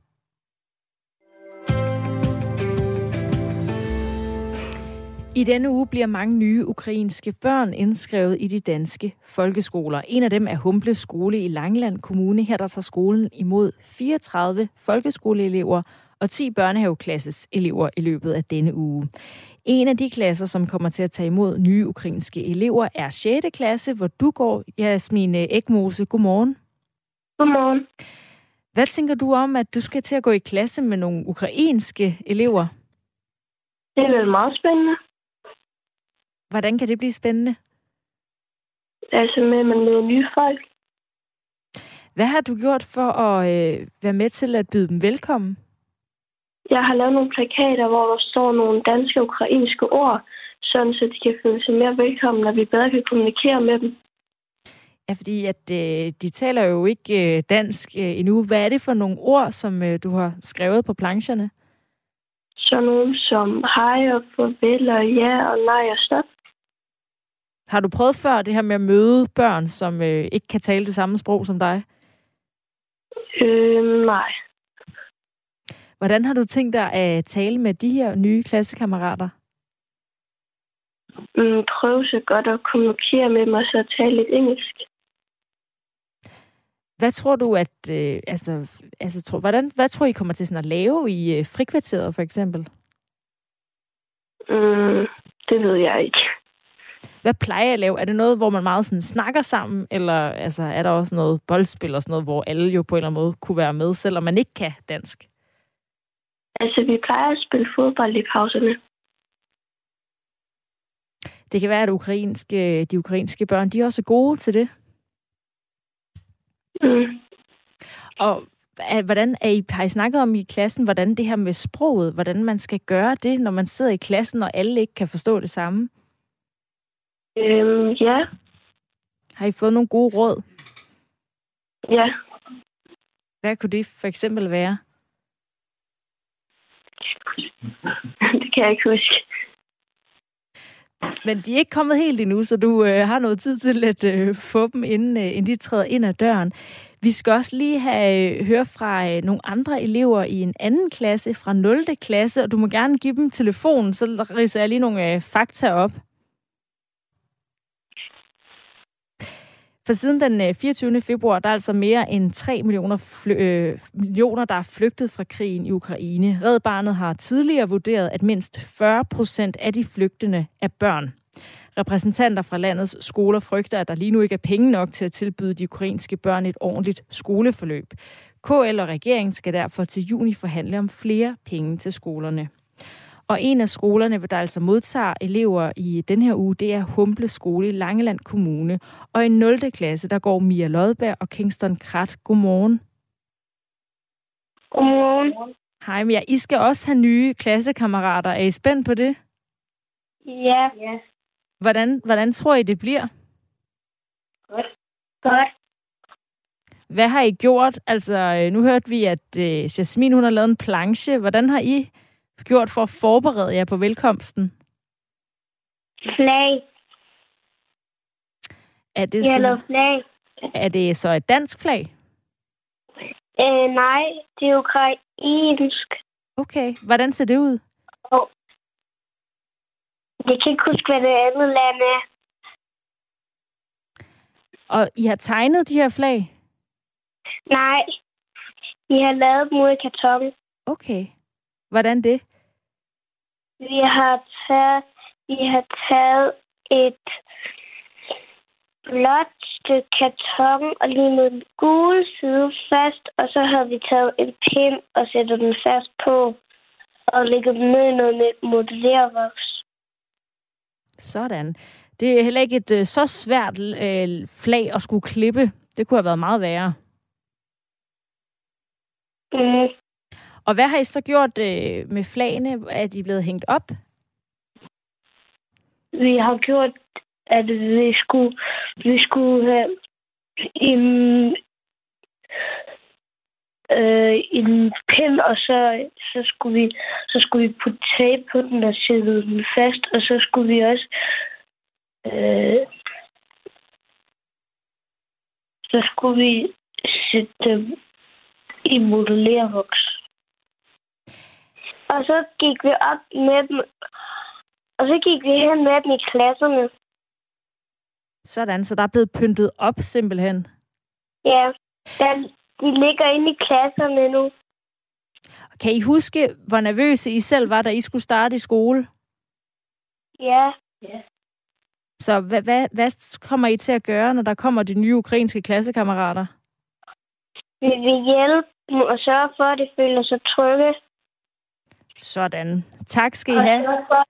I denne uge bliver mange nye ukrainske børn indskrevet i de danske folkeskoler. En af dem er Humble Skole i Langland Kommune. Her der tager skolen imod 34 folkeskoleelever og 10 børnehaveklasses elever i løbet af denne uge. En af de klasser, som kommer til at tage imod nye ukrainske elever, er 6. klasse, hvor du går, Jasmin Ekmose. Godmorgen. Godmorgen. Hvad tænker du om, at du skal til at gå i klasse med nogle ukrainske elever? Det er vel meget spændende. Hvordan kan det blive spændende? Altså med, at man møder nye folk. Hvad har du gjort for at øh, være med til at byde dem velkommen? Jeg har lavet nogle plakater, hvor der står nogle danske og ukrainske ord, sådan så de kan føle sig mere velkommen, når vi bedre kan kommunikere med dem. Ja, fordi at øh, de taler jo ikke øh, dansk øh, endnu. Hvad er det for nogle ord, som øh, du har skrevet på plancherne? Så nogle som hej og farvel og ja og nej og stop. Har du prøvet før det her med at møde børn, som øh, ikke kan tale det samme sprog som dig? Øh, nej. Hvordan har du tænkt dig at tale med de her nye klassekammerater? Mm, prøve så godt at kommunikere med dem, og så tale lidt engelsk. Hvad tror du, at... Øh, altså, altså, tro, hvordan, hvad tror I kommer til sådan at lave i øh, frikvarteret, for eksempel? Mm, det ved jeg ikke. Hvad plejer jeg at lave? Er det noget, hvor man meget sådan snakker sammen, eller altså, er der også noget boldspil og sådan noget, hvor alle jo på en eller anden måde kunne være med, selvom man ikke kan dansk? Altså, vi plejer at spille fodbold i pauserne. Det kan være, at ukrainske, de ukrainske børn, de er også gode til det. Mm. Og er, hvordan er I, har I snakket om i klassen, hvordan det her med sproget, hvordan man skal gøre det, når man sidder i klassen, og alle ikke kan forstå det samme? Øhm, ja. Har I fået nogle gode råd? Ja. Hvad kunne det for eksempel være? det kan jeg ikke huske. Men de er ikke kommet helt endnu, så du øh, har noget tid til at øh, få dem, inden, øh, inden de træder ind ad døren. Vi skal også lige have øh, høre fra øh, nogle andre elever i en anden klasse, fra 0. klasse, og du må gerne give dem telefonen, så riser jeg lige nogle øh, fakta op. For siden den øh, 24. februar, der er altså mere end 3 millioner, fly- øh, millioner, der er flygtet fra krigen i Ukraine. Red Barnet har tidligere vurderet, at mindst 40 procent af de flygtende er børn. Repræsentanter fra landets skoler frygter, at der lige nu ikke er penge nok til at tilbyde de ukrainske børn et ordentligt skoleforløb. KL og regeringen skal derfor til juni forhandle om flere penge til skolerne. Og en af skolerne, der altså modtager elever i den her uge, det er Humble Skole i Langeland Kommune. Og i 0. klasse, der går Mia Lodberg og Kingston Krat. Godmorgen. Godmorgen. Hej Mia. I skal også have nye klassekammerater. Er I spændt på det? Ja. ja. Hvordan, hvordan tror I, det bliver? Godt. Godt. Hvad har I gjort? Altså, nu hørte vi, at øh, Jasmin hun har lavet en planche. Hvordan har I gjort for at forberede jer på velkomsten? Flag. Er det, Yellow så, flag. er det så et dansk flag? Øh, nej, det er ukrainsk. Okay, hvordan ser det ud? Og jeg kan ikke huske, hvad det andet land er. Og I har tegnet de her flag? Nej, vi har lavet dem ud af karton. Okay. Hvordan det? Vi har taget, vi har taget et blåt stykke karton og limet den gule side fast, og så har vi taget en pind og sætter den fast på og lægger den ned i noget modellervoks. Sådan. Det er heller ikke et øh, så svært øh, flag at skulle klippe. Det kunne have været meget værre. Mm. Og hvad har I så gjort øh, med flagene? Er de blevet hængt op? Vi har gjort, at vi skulle, vi skulle have en, øh, en pind, og så, så, skulle vi, så skulle vi putte tape på den og sætte den fast, og så skulle vi også øh, så skulle vi sætte dem i modellervoks. Og så gik vi op med dem Og så gik vi hen med dem i klasserne. Sådan, så der er blevet pyntet op simpelthen. Ja, der, de ligger inde i klasserne nu. Kan I huske, hvor nervøse I selv var, da I skulle starte i skole? Ja. ja. Så hvad, hvad, hvad kommer I til at gøre, når der kommer de nye ukrainske klassekammerater? Vi vil hjælpe dem og sørge for, at de føler sig trygge. Sådan. Tak skal I have. Og sørge for,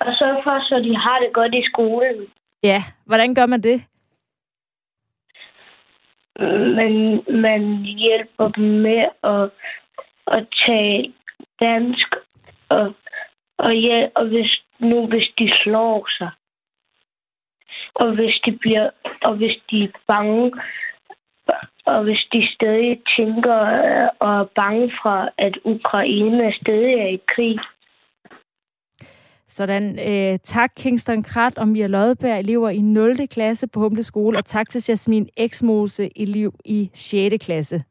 og sørge for, så de har det godt i skolen. Ja, hvordan gør man det? Man, man hjælper dem med at, at tage dansk, og, og, ja, og hvis, nu hvis de slår sig, og hvis de bliver, og hvis de er bange, og hvis de stadig tænker og er bange for, at Ukraine stadig er i krig. Sådan. Øh, tak, Kingston Krat og Mia Lodberg, elever i 0. klasse på Humle Skole, og tak til Jasmin Eksmose, elev i 6. klasse.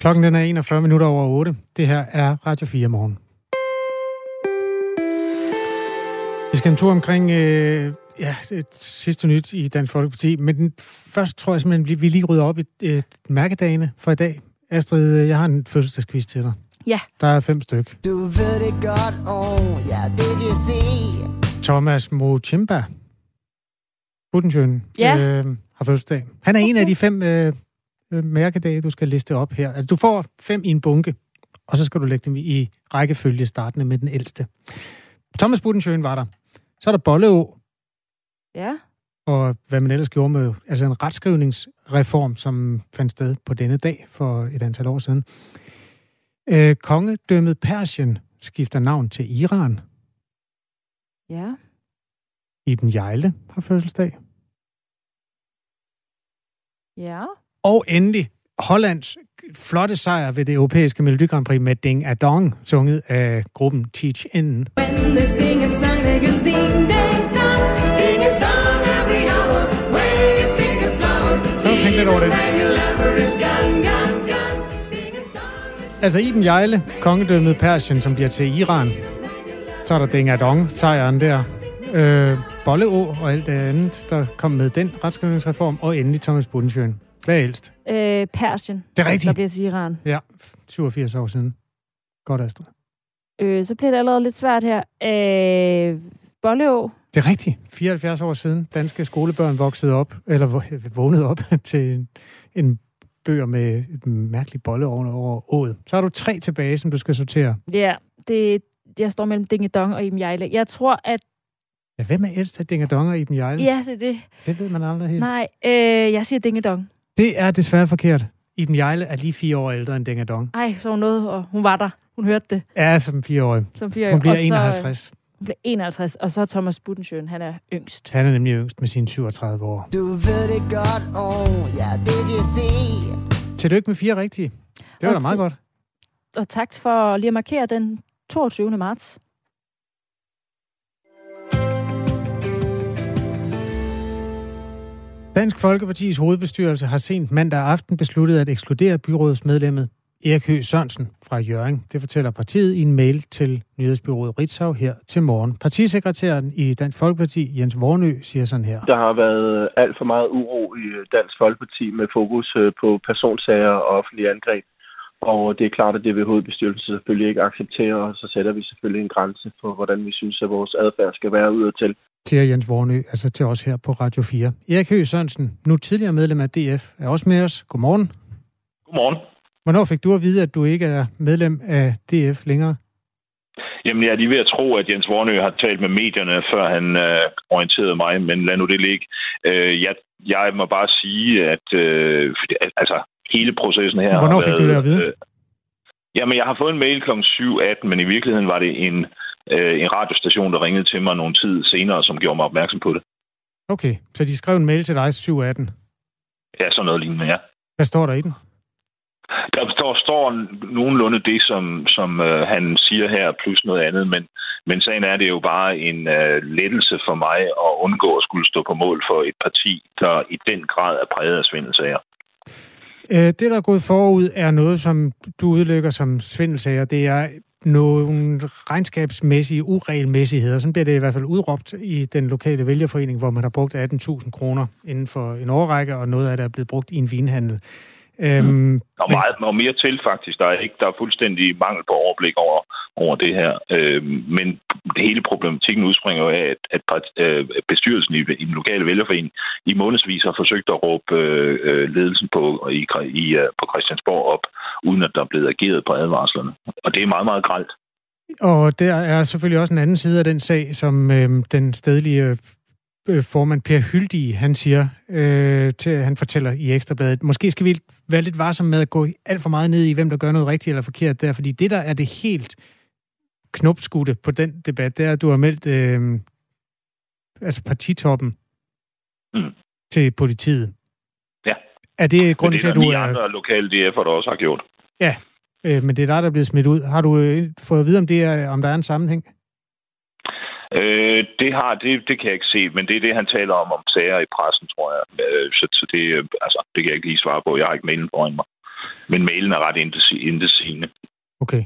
Klokken den er 41 minutter over 8. Det her er Radio 4 morgen. Vi skal en tur omkring øh, ja, et sidste nyt i Dansk Folkeparti, men først tror jeg simpelthen, vi lige rydder op i øh, mærkedagene for i dag. Astrid, jeg har en fødselsdagsquiz til dig. Ja. Der er fem styk. Du ved det godt, oh, ja, det kan se. Thomas Mochimba, Budensjøen, ja. øh, har fødselsdag. Han er okay. en af de fem øh, øh, mærkedage, du skal liste op her. Altså, du får fem i en bunke, og så skal du lægge dem i rækkefølge startende med den ældste. Thomas Budensjøen var der. Så er der Bolleå. Ja. Og hvad man ellers gjorde med altså en retskrivningsreform, som fandt sted på denne dag for et antal år siden. Øh, kongedømmet Persien skifter navn til Iran. Ja. Iben Jejle har fødselsdag. Ja. Og endelig Hollands flotte sejr ved det europæiske Melodi Grand Prix med Ding Adong, sunget af gruppen Teach In. When they sing a song, they ding, ding, dong, Så tænkt lidt over det. Altså Iben Jejle, kongedømmet Persien, som bliver til Iran. Så er der Ding Adong, sejren der. Øh, Bolleå og alt det andet, der kom med den retskrivningsreform, og endelig Thomas Budensjøen. Hvad ældst? Øh, Persien. Det er rigtigt. Der bliver til Iran. Ja, 87 år siden. Godt, Astrid. Øh, så bliver det allerede lidt svært her. Øh, Bolleå. Det er rigtigt. 74 år siden. Danske skolebørn voksede op, eller vågnede op til en, en bøger med et mærkeligt bolle over ået. Så har du tre tilbage, som du skal sortere. Ja, det, jeg står mellem Dingedong og Iben Jejle. Jeg tror, at Ja, hvem er ældst af Dingedong og Iben Jejle? Ja, det er det. Det ved man aldrig helt. Nej, øh, jeg siger Dingedong. Det er desværre forkert. Iben Jejle er lige fire år ældre end Dingedong. Ej, så hun noget, og hun var der. Hun hørte det. Ja, som fireårig. Som fireårig. Hun bliver og 51. Så, 51, og så er Thomas Budensjøen, han er yngst. Han er nemlig yngst med sine 37 år. Du ved det godt, oh, ja, det kan se. Tillykke med fire rigtige. Det var og da meget godt. Og tak for lige at markere den 22. marts. Dansk Folkepartis hovedbestyrelse har sent mandag aften besluttet at ekskludere byrådsmedlemmet Erik Høgh Sørensen fra Jørgen. Det fortæller partiet i en mail til nyhedsbyrået Ritzau her til morgen. Partisekretæren i Dansk Folkeparti, Jens Vornø, siger sådan her. Der har været alt for meget uro i Dansk Folkeparti med fokus øh, på personsager og offentlige angreb. Og det er klart, at det vil hovedbestyrelsen selvfølgelig ikke acceptere, og så sætter vi selvfølgelig en grænse for, hvordan vi synes, at vores adfærd skal være ud til Jens Vornø, altså til os her på Radio 4. Erik Høgh Sørensen, nu tidligere medlem af DF, er også med os. Godmorgen. Godmorgen. Hvornår fik du at vide, at du ikke er medlem af DF længere? Jamen, jeg er lige ved at tro, at Jens Vornø har talt med medierne, før han øh, orienterede mig, men lad nu det ligge. Øh, jeg, jeg må bare sige, at øh, altså, hele processen her Hvornår fik været, du det at vide? Øh, jamen, jeg har fået en mail kl. 7.18, men i virkeligheden var det en øh, en radiostation, der ringede til mig nogle tid senere, som gjorde mig opmærksom på det. Okay, så de skrev en mail til dig 718? Ja, sådan noget lignende, ja. Hvad står der i den? Der står, står nogenlunde det, som, som øh, han siger her, plus noget andet, men, men sagen er, det jo bare en øh, lettelse for mig at undgå at skulle stå på mål for et parti, der i den grad er præget af svindelsager. Øh, det, der er gået forud, er noget, som du udlægger som svindelsager. Det er nogle regnskabsmæssige uregelmæssigheder. Sådan bliver det i hvert fald udråbt i den lokale vælgerforening, hvor man har brugt 18.000 kroner inden for en årrække, og noget af det er blevet brugt i en vinhandel. Øhm, mm. og meget og mere til faktisk. Der er ikke der er fuldstændig mangel på overblik over, over det her. Øhm, men det hele problematikken udspringer jo af, at, at part, øh, bestyrelsen i, i den lokale vælgerforening i månedsvis har forsøgt at råbe øh, ledelsen på, i, i, øh, på Christiansborg op, uden at der er blevet ageret på advarslerne. Og det er meget, meget gralt. Og der er selvfølgelig også en anden side af den sag, som øh, den stedlige Øh, formand Per Hyldig, han siger, øh, til, han fortæller i Ekstrabladet, måske skal vi være lidt varsomme med at gå alt for meget ned i, hvem der gør noget rigtigt eller forkert der, fordi det, der er det helt knopskudte på den debat, det er, at du har meldt øh, altså partitoppen mm. til politiet. Ja. Er det grund til, at du... Det er andre lokale DF'er, der også har gjort. Ja, øh, men det er dig, der er blevet smidt ud. Har du øh, fået at vide, om, det er, om der er en sammenhæng? Øh, det har det, det kan jeg ikke se, men det er det, han taler om om sager i pressen, tror jeg. Øh, så, så det, altså, det kan jeg ikke lige svare på. Jeg har ikke mailen foran mig. Men mailen er ret indesigende. Okay.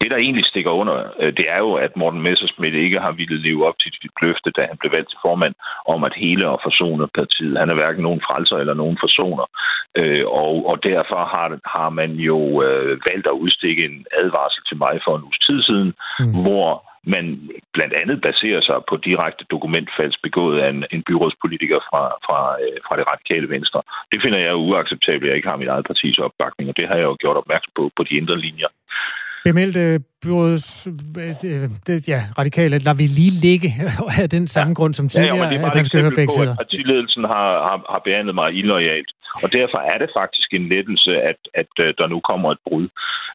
Det, der egentlig stikker under, øh, det er jo, at Morten Messersmith ikke har ville leve op til sit løfte, da han blev valgt til formand, om at hele og forsone partiet. Han er hverken nogen frelser eller nogen forsoner. Øh, og, og derfor har, har man jo valgt at udstikke en advarsel til mig for en uges tid siden, mm. hvor man blandt andet baserer sig på direkte dokumentfalds begået af en, en byrådspolitiker fra, fra, øh, fra det radikale venstre. Det finder jeg uacceptabelt, at jeg ikke har mit eget partis opbakning, og det har jeg jo gjort opmærksom på på de indre linjer. Bemeldte byråds, øh, det, ja, radikale, lader vi lige ligge af den samme ja. grund som tidligere, ja, ja, det er bare at man skal høre begge sider. At partiledelsen har, har, har behandlet mig illoyalt. Og derfor er det faktisk en lettelse, at, at uh, der nu kommer et brud.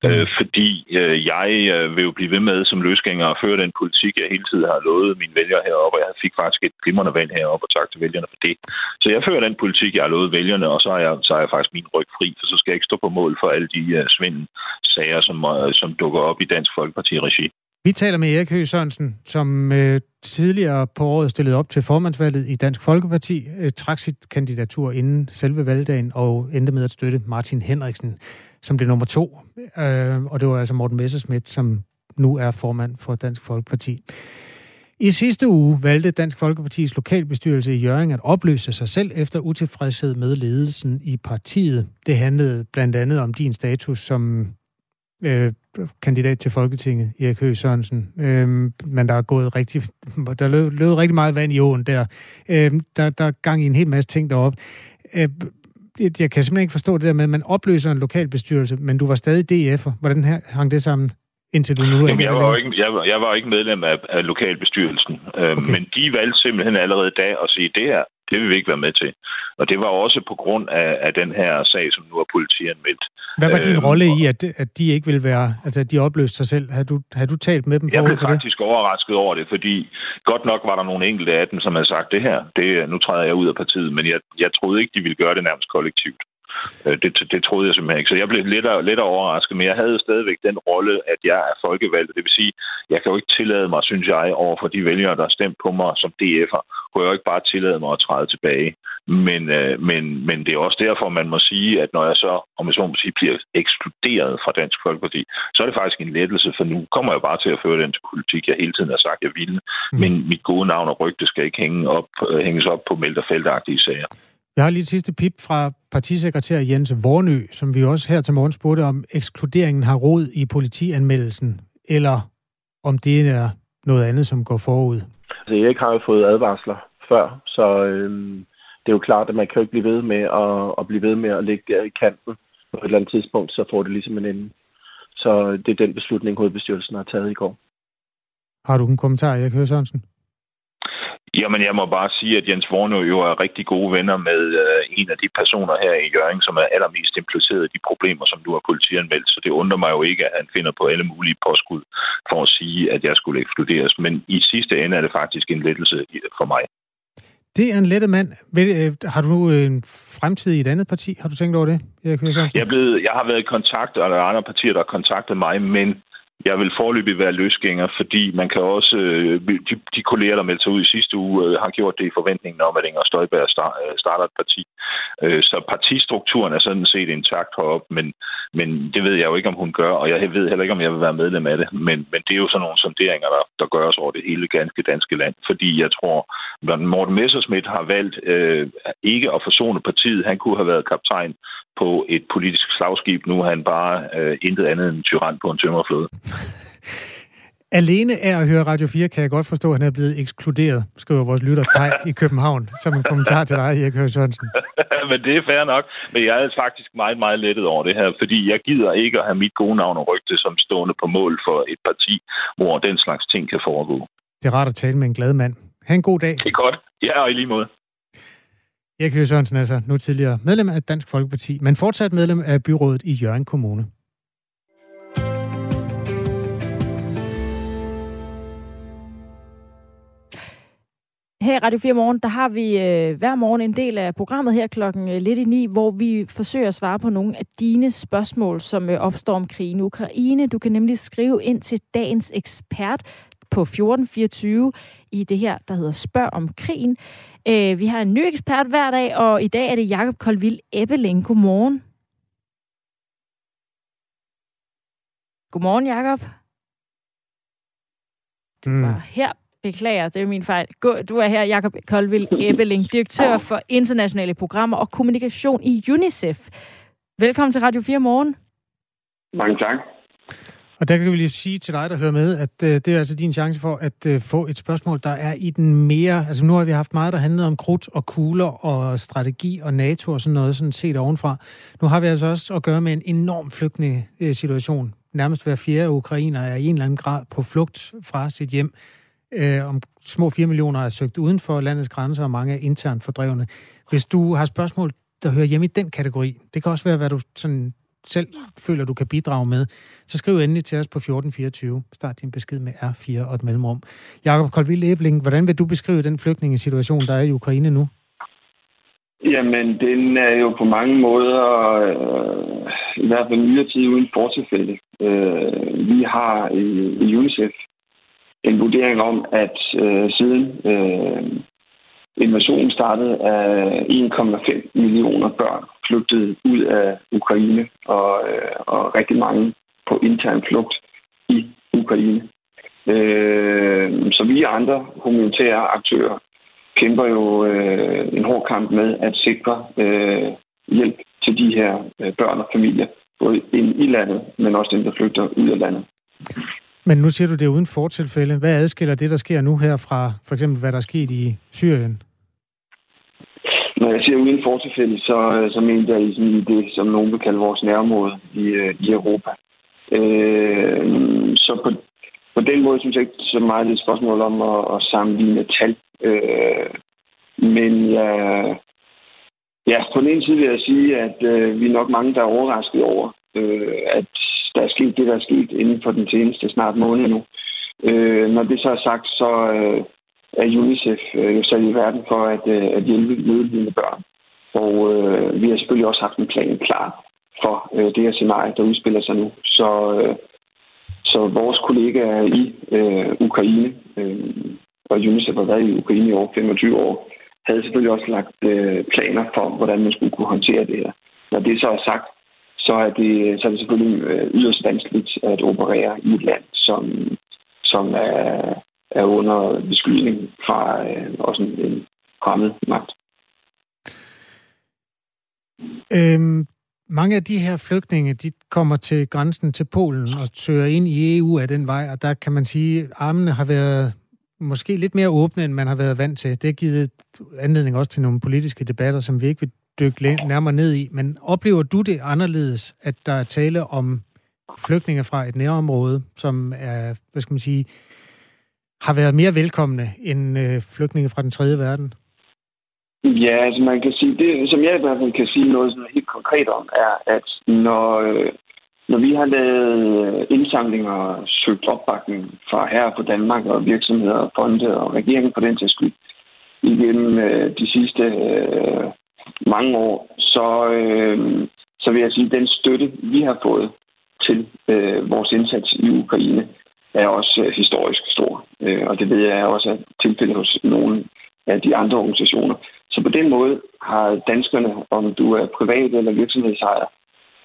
Mm. Uh, fordi uh, jeg uh, vil jo blive ved med som løsgænger og føre den politik, jeg hele tiden har lovet mine vælgere heroppe, og jeg fik faktisk et glimrende valg heroppe, og tak til vælgerne for det. Så jeg fører den politik, jeg har lovet vælgerne, og så er jeg, så er jeg faktisk min ryg fri, for så skal jeg ikke stå på mål for alle de uh, svindelsager, som, uh, som dukker op i Dansk Folkeparti-regi. Vi taler med Erik Høgh Sørensen, som øh, tidligere på året stillede op til formandsvalget i Dansk Folkeparti, øh, trak sit kandidatur inden selve valgdagen og endte med at støtte Martin Henriksen, som blev nummer to. Øh, og det var altså Morten Messerschmidt, som nu er formand for Dansk Folkeparti. I sidste uge valgte Dansk Folkepartis lokalbestyrelse i Jørgen at opløse sig selv efter utilfredshed med ledelsen i partiet. Det handlede blandt andet om din status som øh, kandidat til Folketinget, Erik Høgh Sørensen. Øh, men der er gået rigtig, der løb, løb rigtig meget vand i åen der. Øh, der. Der er gang i en hel masse ting deroppe. Øh, jeg kan simpelthen ikke forstå det der med, at man opløser en lokal bestyrelse, men du var stadig DF'er. Hvordan her, hang det sammen? indtil du nu er Jamen, jeg, var ikke, jeg, var, jeg var ikke medlem af, af lokalbestyrelsen, øh, okay. men de valgte simpelthen allerede da at sige, det her, det vil vi ikke være med til. Og det var også på grund af, af den her sag, som nu er politianmeldt. Hvad var din øh, rolle i, at, at de ikke ville være, altså at de opløste sig selv? Har du, har du talt med dem Jeg blev faktisk det? overrasket over det, fordi godt nok var der nogle enkelte af dem, som havde sagt det her. Det, nu træder jeg ud af partiet, men jeg, jeg troede ikke, de ville gøre det nærmest kollektivt. Øh, det, det troede jeg simpelthen ikke. Så jeg blev lidt, lidt overrasket, men jeg havde stadigvæk den rolle, at jeg er folkevalgt. Det vil sige, jeg kan jo ikke tillade mig, synes jeg, over for de vælgere, der har stemt på mig som DF'er, kunne jeg jo ikke bare tillade mig at træde tilbage. Men, øh, men, men det er også derfor, man må sige, at når jeg så, om jeg så må sige, bliver ekskluderet fra Dansk Folkeparti, så er det faktisk en lettelse, for nu kommer jeg bare til at føre den til politik, jeg hele tiden har sagt, jeg ville. Mm. Men mit gode navn og rygte skal ikke hænge op, øh, hænges op på og feltagtige sager. Jeg har lige et sidste pip fra partisekretær Jens Vornø, som vi også her til morgen spurgte om ekskluderingen har rod i politianmeldelsen, eller om det er noget andet, som går forud. Altså, Erik har jo fået advarsler før, så øhm, det er jo klart, at man kan jo ikke blive ved med at, at blive ved med at ligge der i kanten. På et eller andet tidspunkt, så får det ligesom en ende. Så det er den beslutning, hovedbestyrelsen har taget i går. Har du en kommentar, Erik Høgh Sørensen? Jamen, jeg må bare sige, at Jens Vornø jo er rigtig gode venner med øh, en af de personer her i Jørgen, som er allermest impliceret i de problemer, som du har politianmeldt. Så det undrer mig jo ikke, at han finder på alle mulige påskud for at sige, at jeg skulle ekskluderes. Men i sidste ende er det faktisk en lettelse for mig. Det er en lette mand. Øh, har du nu en fremtid i et andet parti? Har du tænkt over det, Erik Jeg, er blevet, jeg har været i kontakt, og der er andre partier, der har kontaktet mig, men jeg vil forløbig være løsgænger, fordi man kan også, øh, de, de kolleger, der meldte sig ud i sidste uge, øh, har gjort det i forventningen om, at Inger Støjberg øh, starter et parti. Så partistrukturen er sådan set intakt heroppe, men, men det ved jeg jo ikke, om hun gør, og jeg ved heller ikke, om jeg vil være medlem af det. Men, men det er jo sådan nogle sonderinger, der, der gøres over det hele ganske danske land, fordi jeg tror, at Morten Messerschmidt har valgt øh, ikke at forsone partiet. Han kunne have været kaptajn på et politisk slagskib. Nu er han bare øh, intet andet end tyran på en tømmerflåde. Alene af at høre Radio 4 kan jeg godt forstå, at han er blevet ekskluderet, skriver vores lytter Kai i København, som en kommentar til dig, Erik Høgh Sørensen. Men det er fair nok. Men jeg er faktisk meget, meget lettet over det her, fordi jeg gider ikke at have mit gode navn og rygte som stående på mål for et parti, hvor den slags ting kan foregå. Det er rart at tale med en glad mand. Ha' en god dag. Det er godt. Ja, og i lige måde. Erik Høgh Sørensen altså nu tidligere medlem af Dansk Folkeparti, men fortsat medlem af byrådet i Jørgen Kommune. Her i Radio 4 Morgen, der har vi øh, hver morgen en del af programmet her klokken øh, lidt i ni, hvor vi forsøger at svare på nogle af dine spørgsmål, som øh, opstår om krigen i Ukraine. Du kan nemlig skrive ind til dagens ekspert på 1424 i det her, der hedder Spørg om krigen. Øh, vi har en ny ekspert hver dag, og i dag er det Jakob Koldvild Ebbeling. Godmorgen. Godmorgen, Jakob. Mm. var her. Beklager, det er min fejl. Du er her, Jakob Koldvild Ebbeling, direktør for internationale programmer og kommunikation i UNICEF. Velkommen til Radio 4 Morgen. Mange tak. Og der kan vi lige sige til dig, der hører med, at øh, det er altså din chance for at øh, få et spørgsmål, der er i den mere... Altså nu har vi haft meget, der handlede om krudt og kugler og strategi og NATO og sådan noget, sådan set ovenfra. Nu har vi altså også at gøre med en enorm flygtningesituation. Nærmest hver fjerde ukrainer er i en eller anden grad på flugt fra sit hjem. Øh, om små 4 millioner er søgt uden for landets grænser, og mange er internt fordrevne. Hvis du har spørgsmål, der hører hjemme i den kategori, det kan også være, hvad du sådan selv føler, du kan bidrage med, så skriv endelig til os på 1424. Start din besked med R4 og et mellemrum. Jakob Koldvild Æbling, hvordan vil du beskrive den flygtningesituation, der er i Ukraine nu? Jamen, den er jo på mange måder, øh, i hvert fald nyere tid, uden fortilfælde. Øh, vi har i, i UNICEF en vurdering om, at øh, siden øh, invasionen startede, er 1,5 millioner børn flygtet ud af Ukraine, og, øh, og rigtig mange på intern flugt i Ukraine. Øh, så vi andre humanitære aktører kæmper jo øh, en hård kamp med at sikre øh, hjælp til de her øh, børn og familier, både ind i landet, men også dem, der flygter ud af landet. Men nu siger du det uden fortilfælde. Hvad adskiller det, der sker nu her fra for eksempel, hvad der er sket i Syrien? Når jeg siger uden fortilfælde, så, øh, så mener jeg ligesom i det, som nogen vil kalde vores nærområde i, øh, i Europa. Øh, så på, på den måde synes jeg ikke så meget det er et spørgsmål om at, at sammenligne tal. Øh, men ja, ja, på den ene side vil jeg sige, at øh, vi er nok mange, der er overrasket over, øh, at der er sket det, der er sket inden for den seneste snart måned nu. Øh, når det så er sagt, så øh, er UNICEF øh, jo sat i verden for at, øh, at hjælpe nødlidende børn. Og øh, vi har selvfølgelig også haft en plan klar for øh, det her scenarie, der udspiller sig nu. Så, øh, så vores kollegaer i øh, Ukraine, øh, og UNICEF har været i Ukraine i over 25 år, havde selvfølgelig også lagt øh, planer for, hvordan man skulle kunne håndtere det her. Når det så er sagt, så er det, så er det selvfølgelig øh, yderst vanskeligt at operere i et land, som, som er, er under beskydning fra øh, også en, en fremmed magt. Øhm, mange af de her flygtninge, de kommer til grænsen til Polen og søger ind i EU af den vej, og der kan man sige, at armene har været måske lidt mere åbne, end man har været vant til. Det har givet anledning også til nogle politiske debatter, som vi ikke vil dykke nærmere ned i. Men oplever du det anderledes, at der er tale om flygtninge fra et nærområde, som er, hvad skal man sige, har været mere velkomne end øh, flygtninge fra den tredje verden? Ja, altså man kan sige, det som jeg i hvert fald kan sige noget sådan helt konkret om, er, at når, øh, når vi har lavet øh, indsamlinger og søgt opbakning fra her på Danmark og virksomheder, fonde og regeringen på den til skyld, igennem øh, de sidste øh, mange år, så, øh, så vil jeg sige, at den støtte, vi har fået til øh, vores indsats i Ukraine er også øh, historisk stor. Øh, og det ved jeg også er tilfældet hos nogle af de andre organisationer. Så på den måde har danskerne, om du er privat eller virksomhedsejer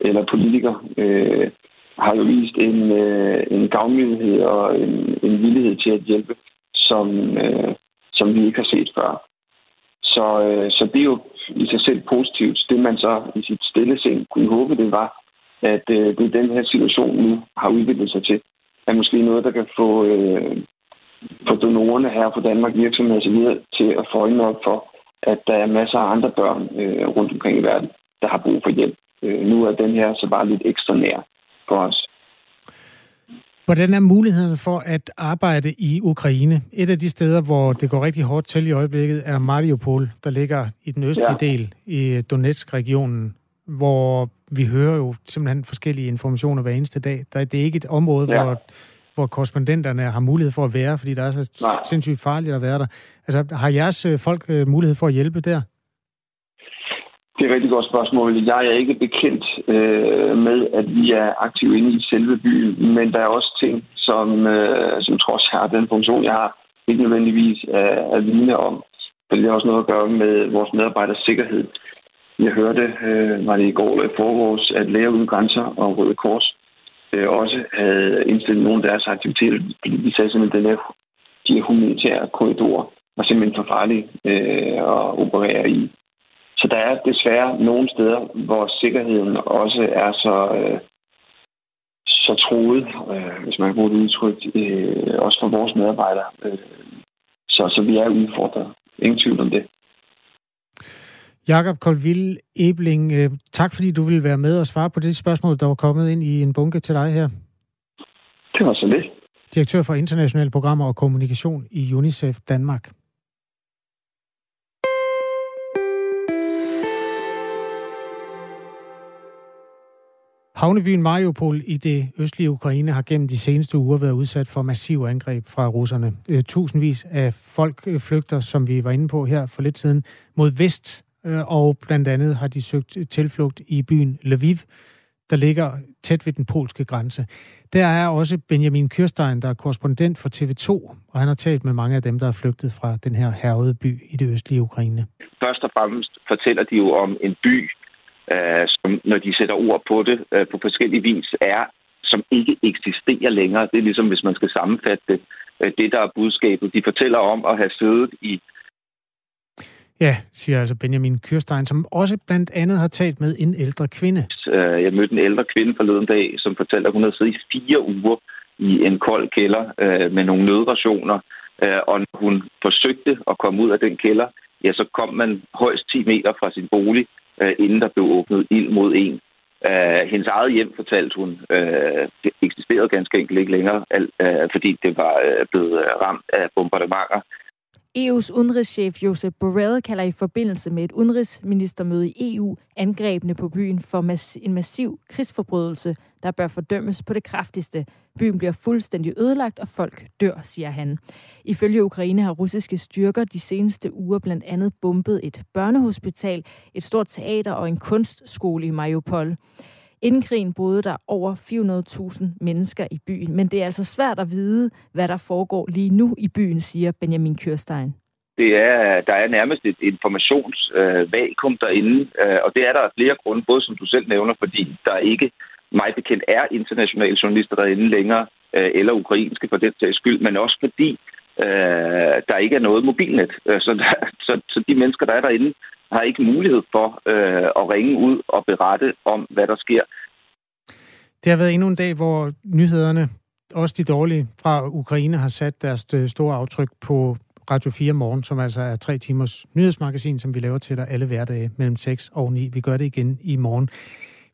eller politiker, øh, har jo vist en, øh, en gavmildhed og en, en villighed til at hjælpe, som, øh, som vi ikke har set før. Så, øh, så det er jo i sig selv positivt. Det man så i sit stille sind kunne håbe, det var, at øh, det den her situation nu har udviklet sig til, er måske noget, der kan få, øh, få donorerne her på Danmark, virksomheder osv. til at få øjnene op for, at der er masser af andre børn øh, rundt omkring i verden, der har brug for hjælp. Øh, nu er den her så bare lidt ekstra nær for os. Hvordan er mulighederne for at arbejde i Ukraine? Et af de steder, hvor det går rigtig hårdt til i øjeblikket, er Mariupol, der ligger i den østlige ja. del i Donetsk-regionen, hvor vi hører jo simpelthen forskellige informationer hver eneste dag. Det er ikke et område, ja. hvor, hvor korrespondenterne har mulighed for at være, fordi der er så Nej. sindssygt farligt at være der. Altså, har jeres øh, folk øh, mulighed for at hjælpe der? Det er et rigtig godt spørgsmål. Jeg er ikke bekendt øh, med, at vi er aktive inde i selve byen, men der er også ting, som, øh, som trods har den funktion, jeg har, ikke nødvendigvis er, er vidne om. Det har også noget at gøre med vores medarbejders sikkerhed. Jeg hørte, øh, var det i går eller i forgårs, at Læger Uden Grænser og Røde Kors øh, også havde indstillet nogle af deres aktiviteter, fordi de sagde simpelthen, at de her humanitære korridorer var simpelthen for farlige øh, at operere i. Så der er desværre nogle steder, hvor sikkerheden også er så, øh, så troet, øh, hvis man kan bruge det udtryk, øh, også for vores medarbejdere. Øh, så, så vi er udfordret. Ingen tvivl om det. Jakob Kolvild Ebling, øh, tak fordi du ville være med og svare på det spørgsmål, der var kommet ind i en bunke til dig her. Det var så lidt. Direktør for internationale programmer og kommunikation i UNICEF Danmark. Havnebyen Mariupol i det østlige Ukraine har gennem de seneste uger været udsat for massive angreb fra russerne. Øh, tusindvis af folk øh, flygter, som vi var inde på her for lidt siden, mod vest, øh, og blandt andet har de søgt tilflugt i byen Lviv, der ligger tæt ved den polske grænse. Der er også Benjamin Kyrstein, der er korrespondent for TV2, og han har talt med mange af dem, der er flygtet fra den her hervede by i det østlige Ukraine. Først og fremmest fortæller de jo om en by, øh, som når de sætter ord på det øh, på forskellige vis, er, som ikke eksisterer længere. Det er ligesom, hvis man skal sammenfatte det, øh, det der er budskabet. De fortæller om at have siddet i Ja, siger altså Benjamin Kyrstein, som også blandt andet har talt med en ældre kvinde. Øh, jeg mødte en ældre kvinde forleden dag, som fortalte, at hun havde siddet i fire uger i en kold kælder øh, med nogle nødrationer. Øh, og når hun forsøgte at komme ud af den kælder, ja, så kom man højst 10 meter fra sin bolig, øh, inden der blev åbnet ild mod en. Uh, hendes eget hjem, fortalte hun, uh, det eksisterede ganske enkelt ikke længere, uh, fordi det var blevet ramt af bombardementer. EU's udenrigschef Josep Borrell kalder i forbindelse med et udenrigsministermøde i EU angrebene på byen for mass- en massiv krigsforbrydelse, der bør fordømmes på det kraftigste. Byen bliver fuldstændig ødelagt, og folk dør, siger han. Ifølge Ukraine har russiske styrker de seneste uger blandt andet bombet et børnehospital, et stort teater og en kunstskole i Mariupol. Inden krigen boede der over 400.000 mennesker i byen, men det er altså svært at vide, hvad der foregår lige nu i byen, siger Benjamin Kørstein. Det er, der er nærmest et informationsvakuum øh, derinde, øh, og det er der af flere grunde, både som du selv nævner, fordi der ikke meget bekendt er internationale journalister derinde længere, øh, eller ukrainske for den sags skyld, men også fordi øh, der ikke er noget mobilnet. Øh, så, der, så, så de mennesker, der er derinde, har ikke mulighed for øh, at ringe ud og berette om, hvad der sker. Det har været endnu en dag, hvor nyhederne, også de dårlige fra Ukraine, har sat deres øh, store aftryk på Radio 4 Morgen, som altså er tre timers nyhedsmagasin, som vi laver til dig alle hverdage mellem 6 og 9. Vi gør det igen i morgen.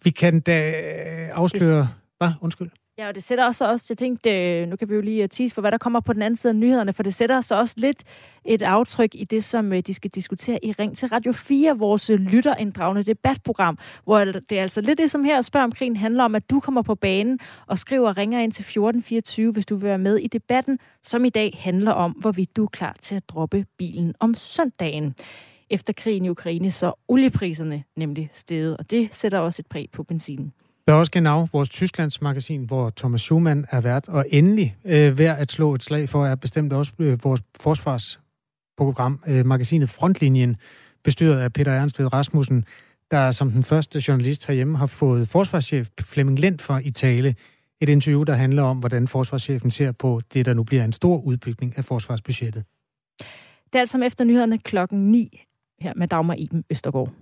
Vi kan da øh, afsløre... Hvad? Undskyld. Ja, og det sætter også, også jeg tænkte, øh, nu kan vi jo lige øh, tease for, hvad der kommer på den anden side af nyhederne, for det sætter så også lidt et aftryk i det, som øh, de skal diskutere i Ring til Radio 4, vores lytterinddragende debatprogram, hvor det er altså lidt det, som her spørger om krigen handler om, at du kommer på banen og skriver og ringer ind til 1424, hvis du vil være med i debatten, som i dag handler om, hvorvidt du er klar til at droppe bilen om søndagen. Efter krigen i Ukraine, så oliepriserne nemlig steget, og det sætter også et præg på benzinen. Der er også genau vores Tysklands magasin, hvor Thomas Schumann er vært, og endelig øh, værd at slå et slag for, er bestemt også øh, vores forsvarsprogram, øh, magasinet Frontlinjen, bestyret af Peter Ernstved Rasmussen, der som den første journalist herhjemme har fået forsvarschef Flemming Lent for i tale. Et interview, der handler om, hvordan forsvarschefen ser på det, der nu bliver en stor udbygning af forsvarsbudgettet. Det er altså efter nyhederne klokken 9 her med Dagmar Iben Østergaard.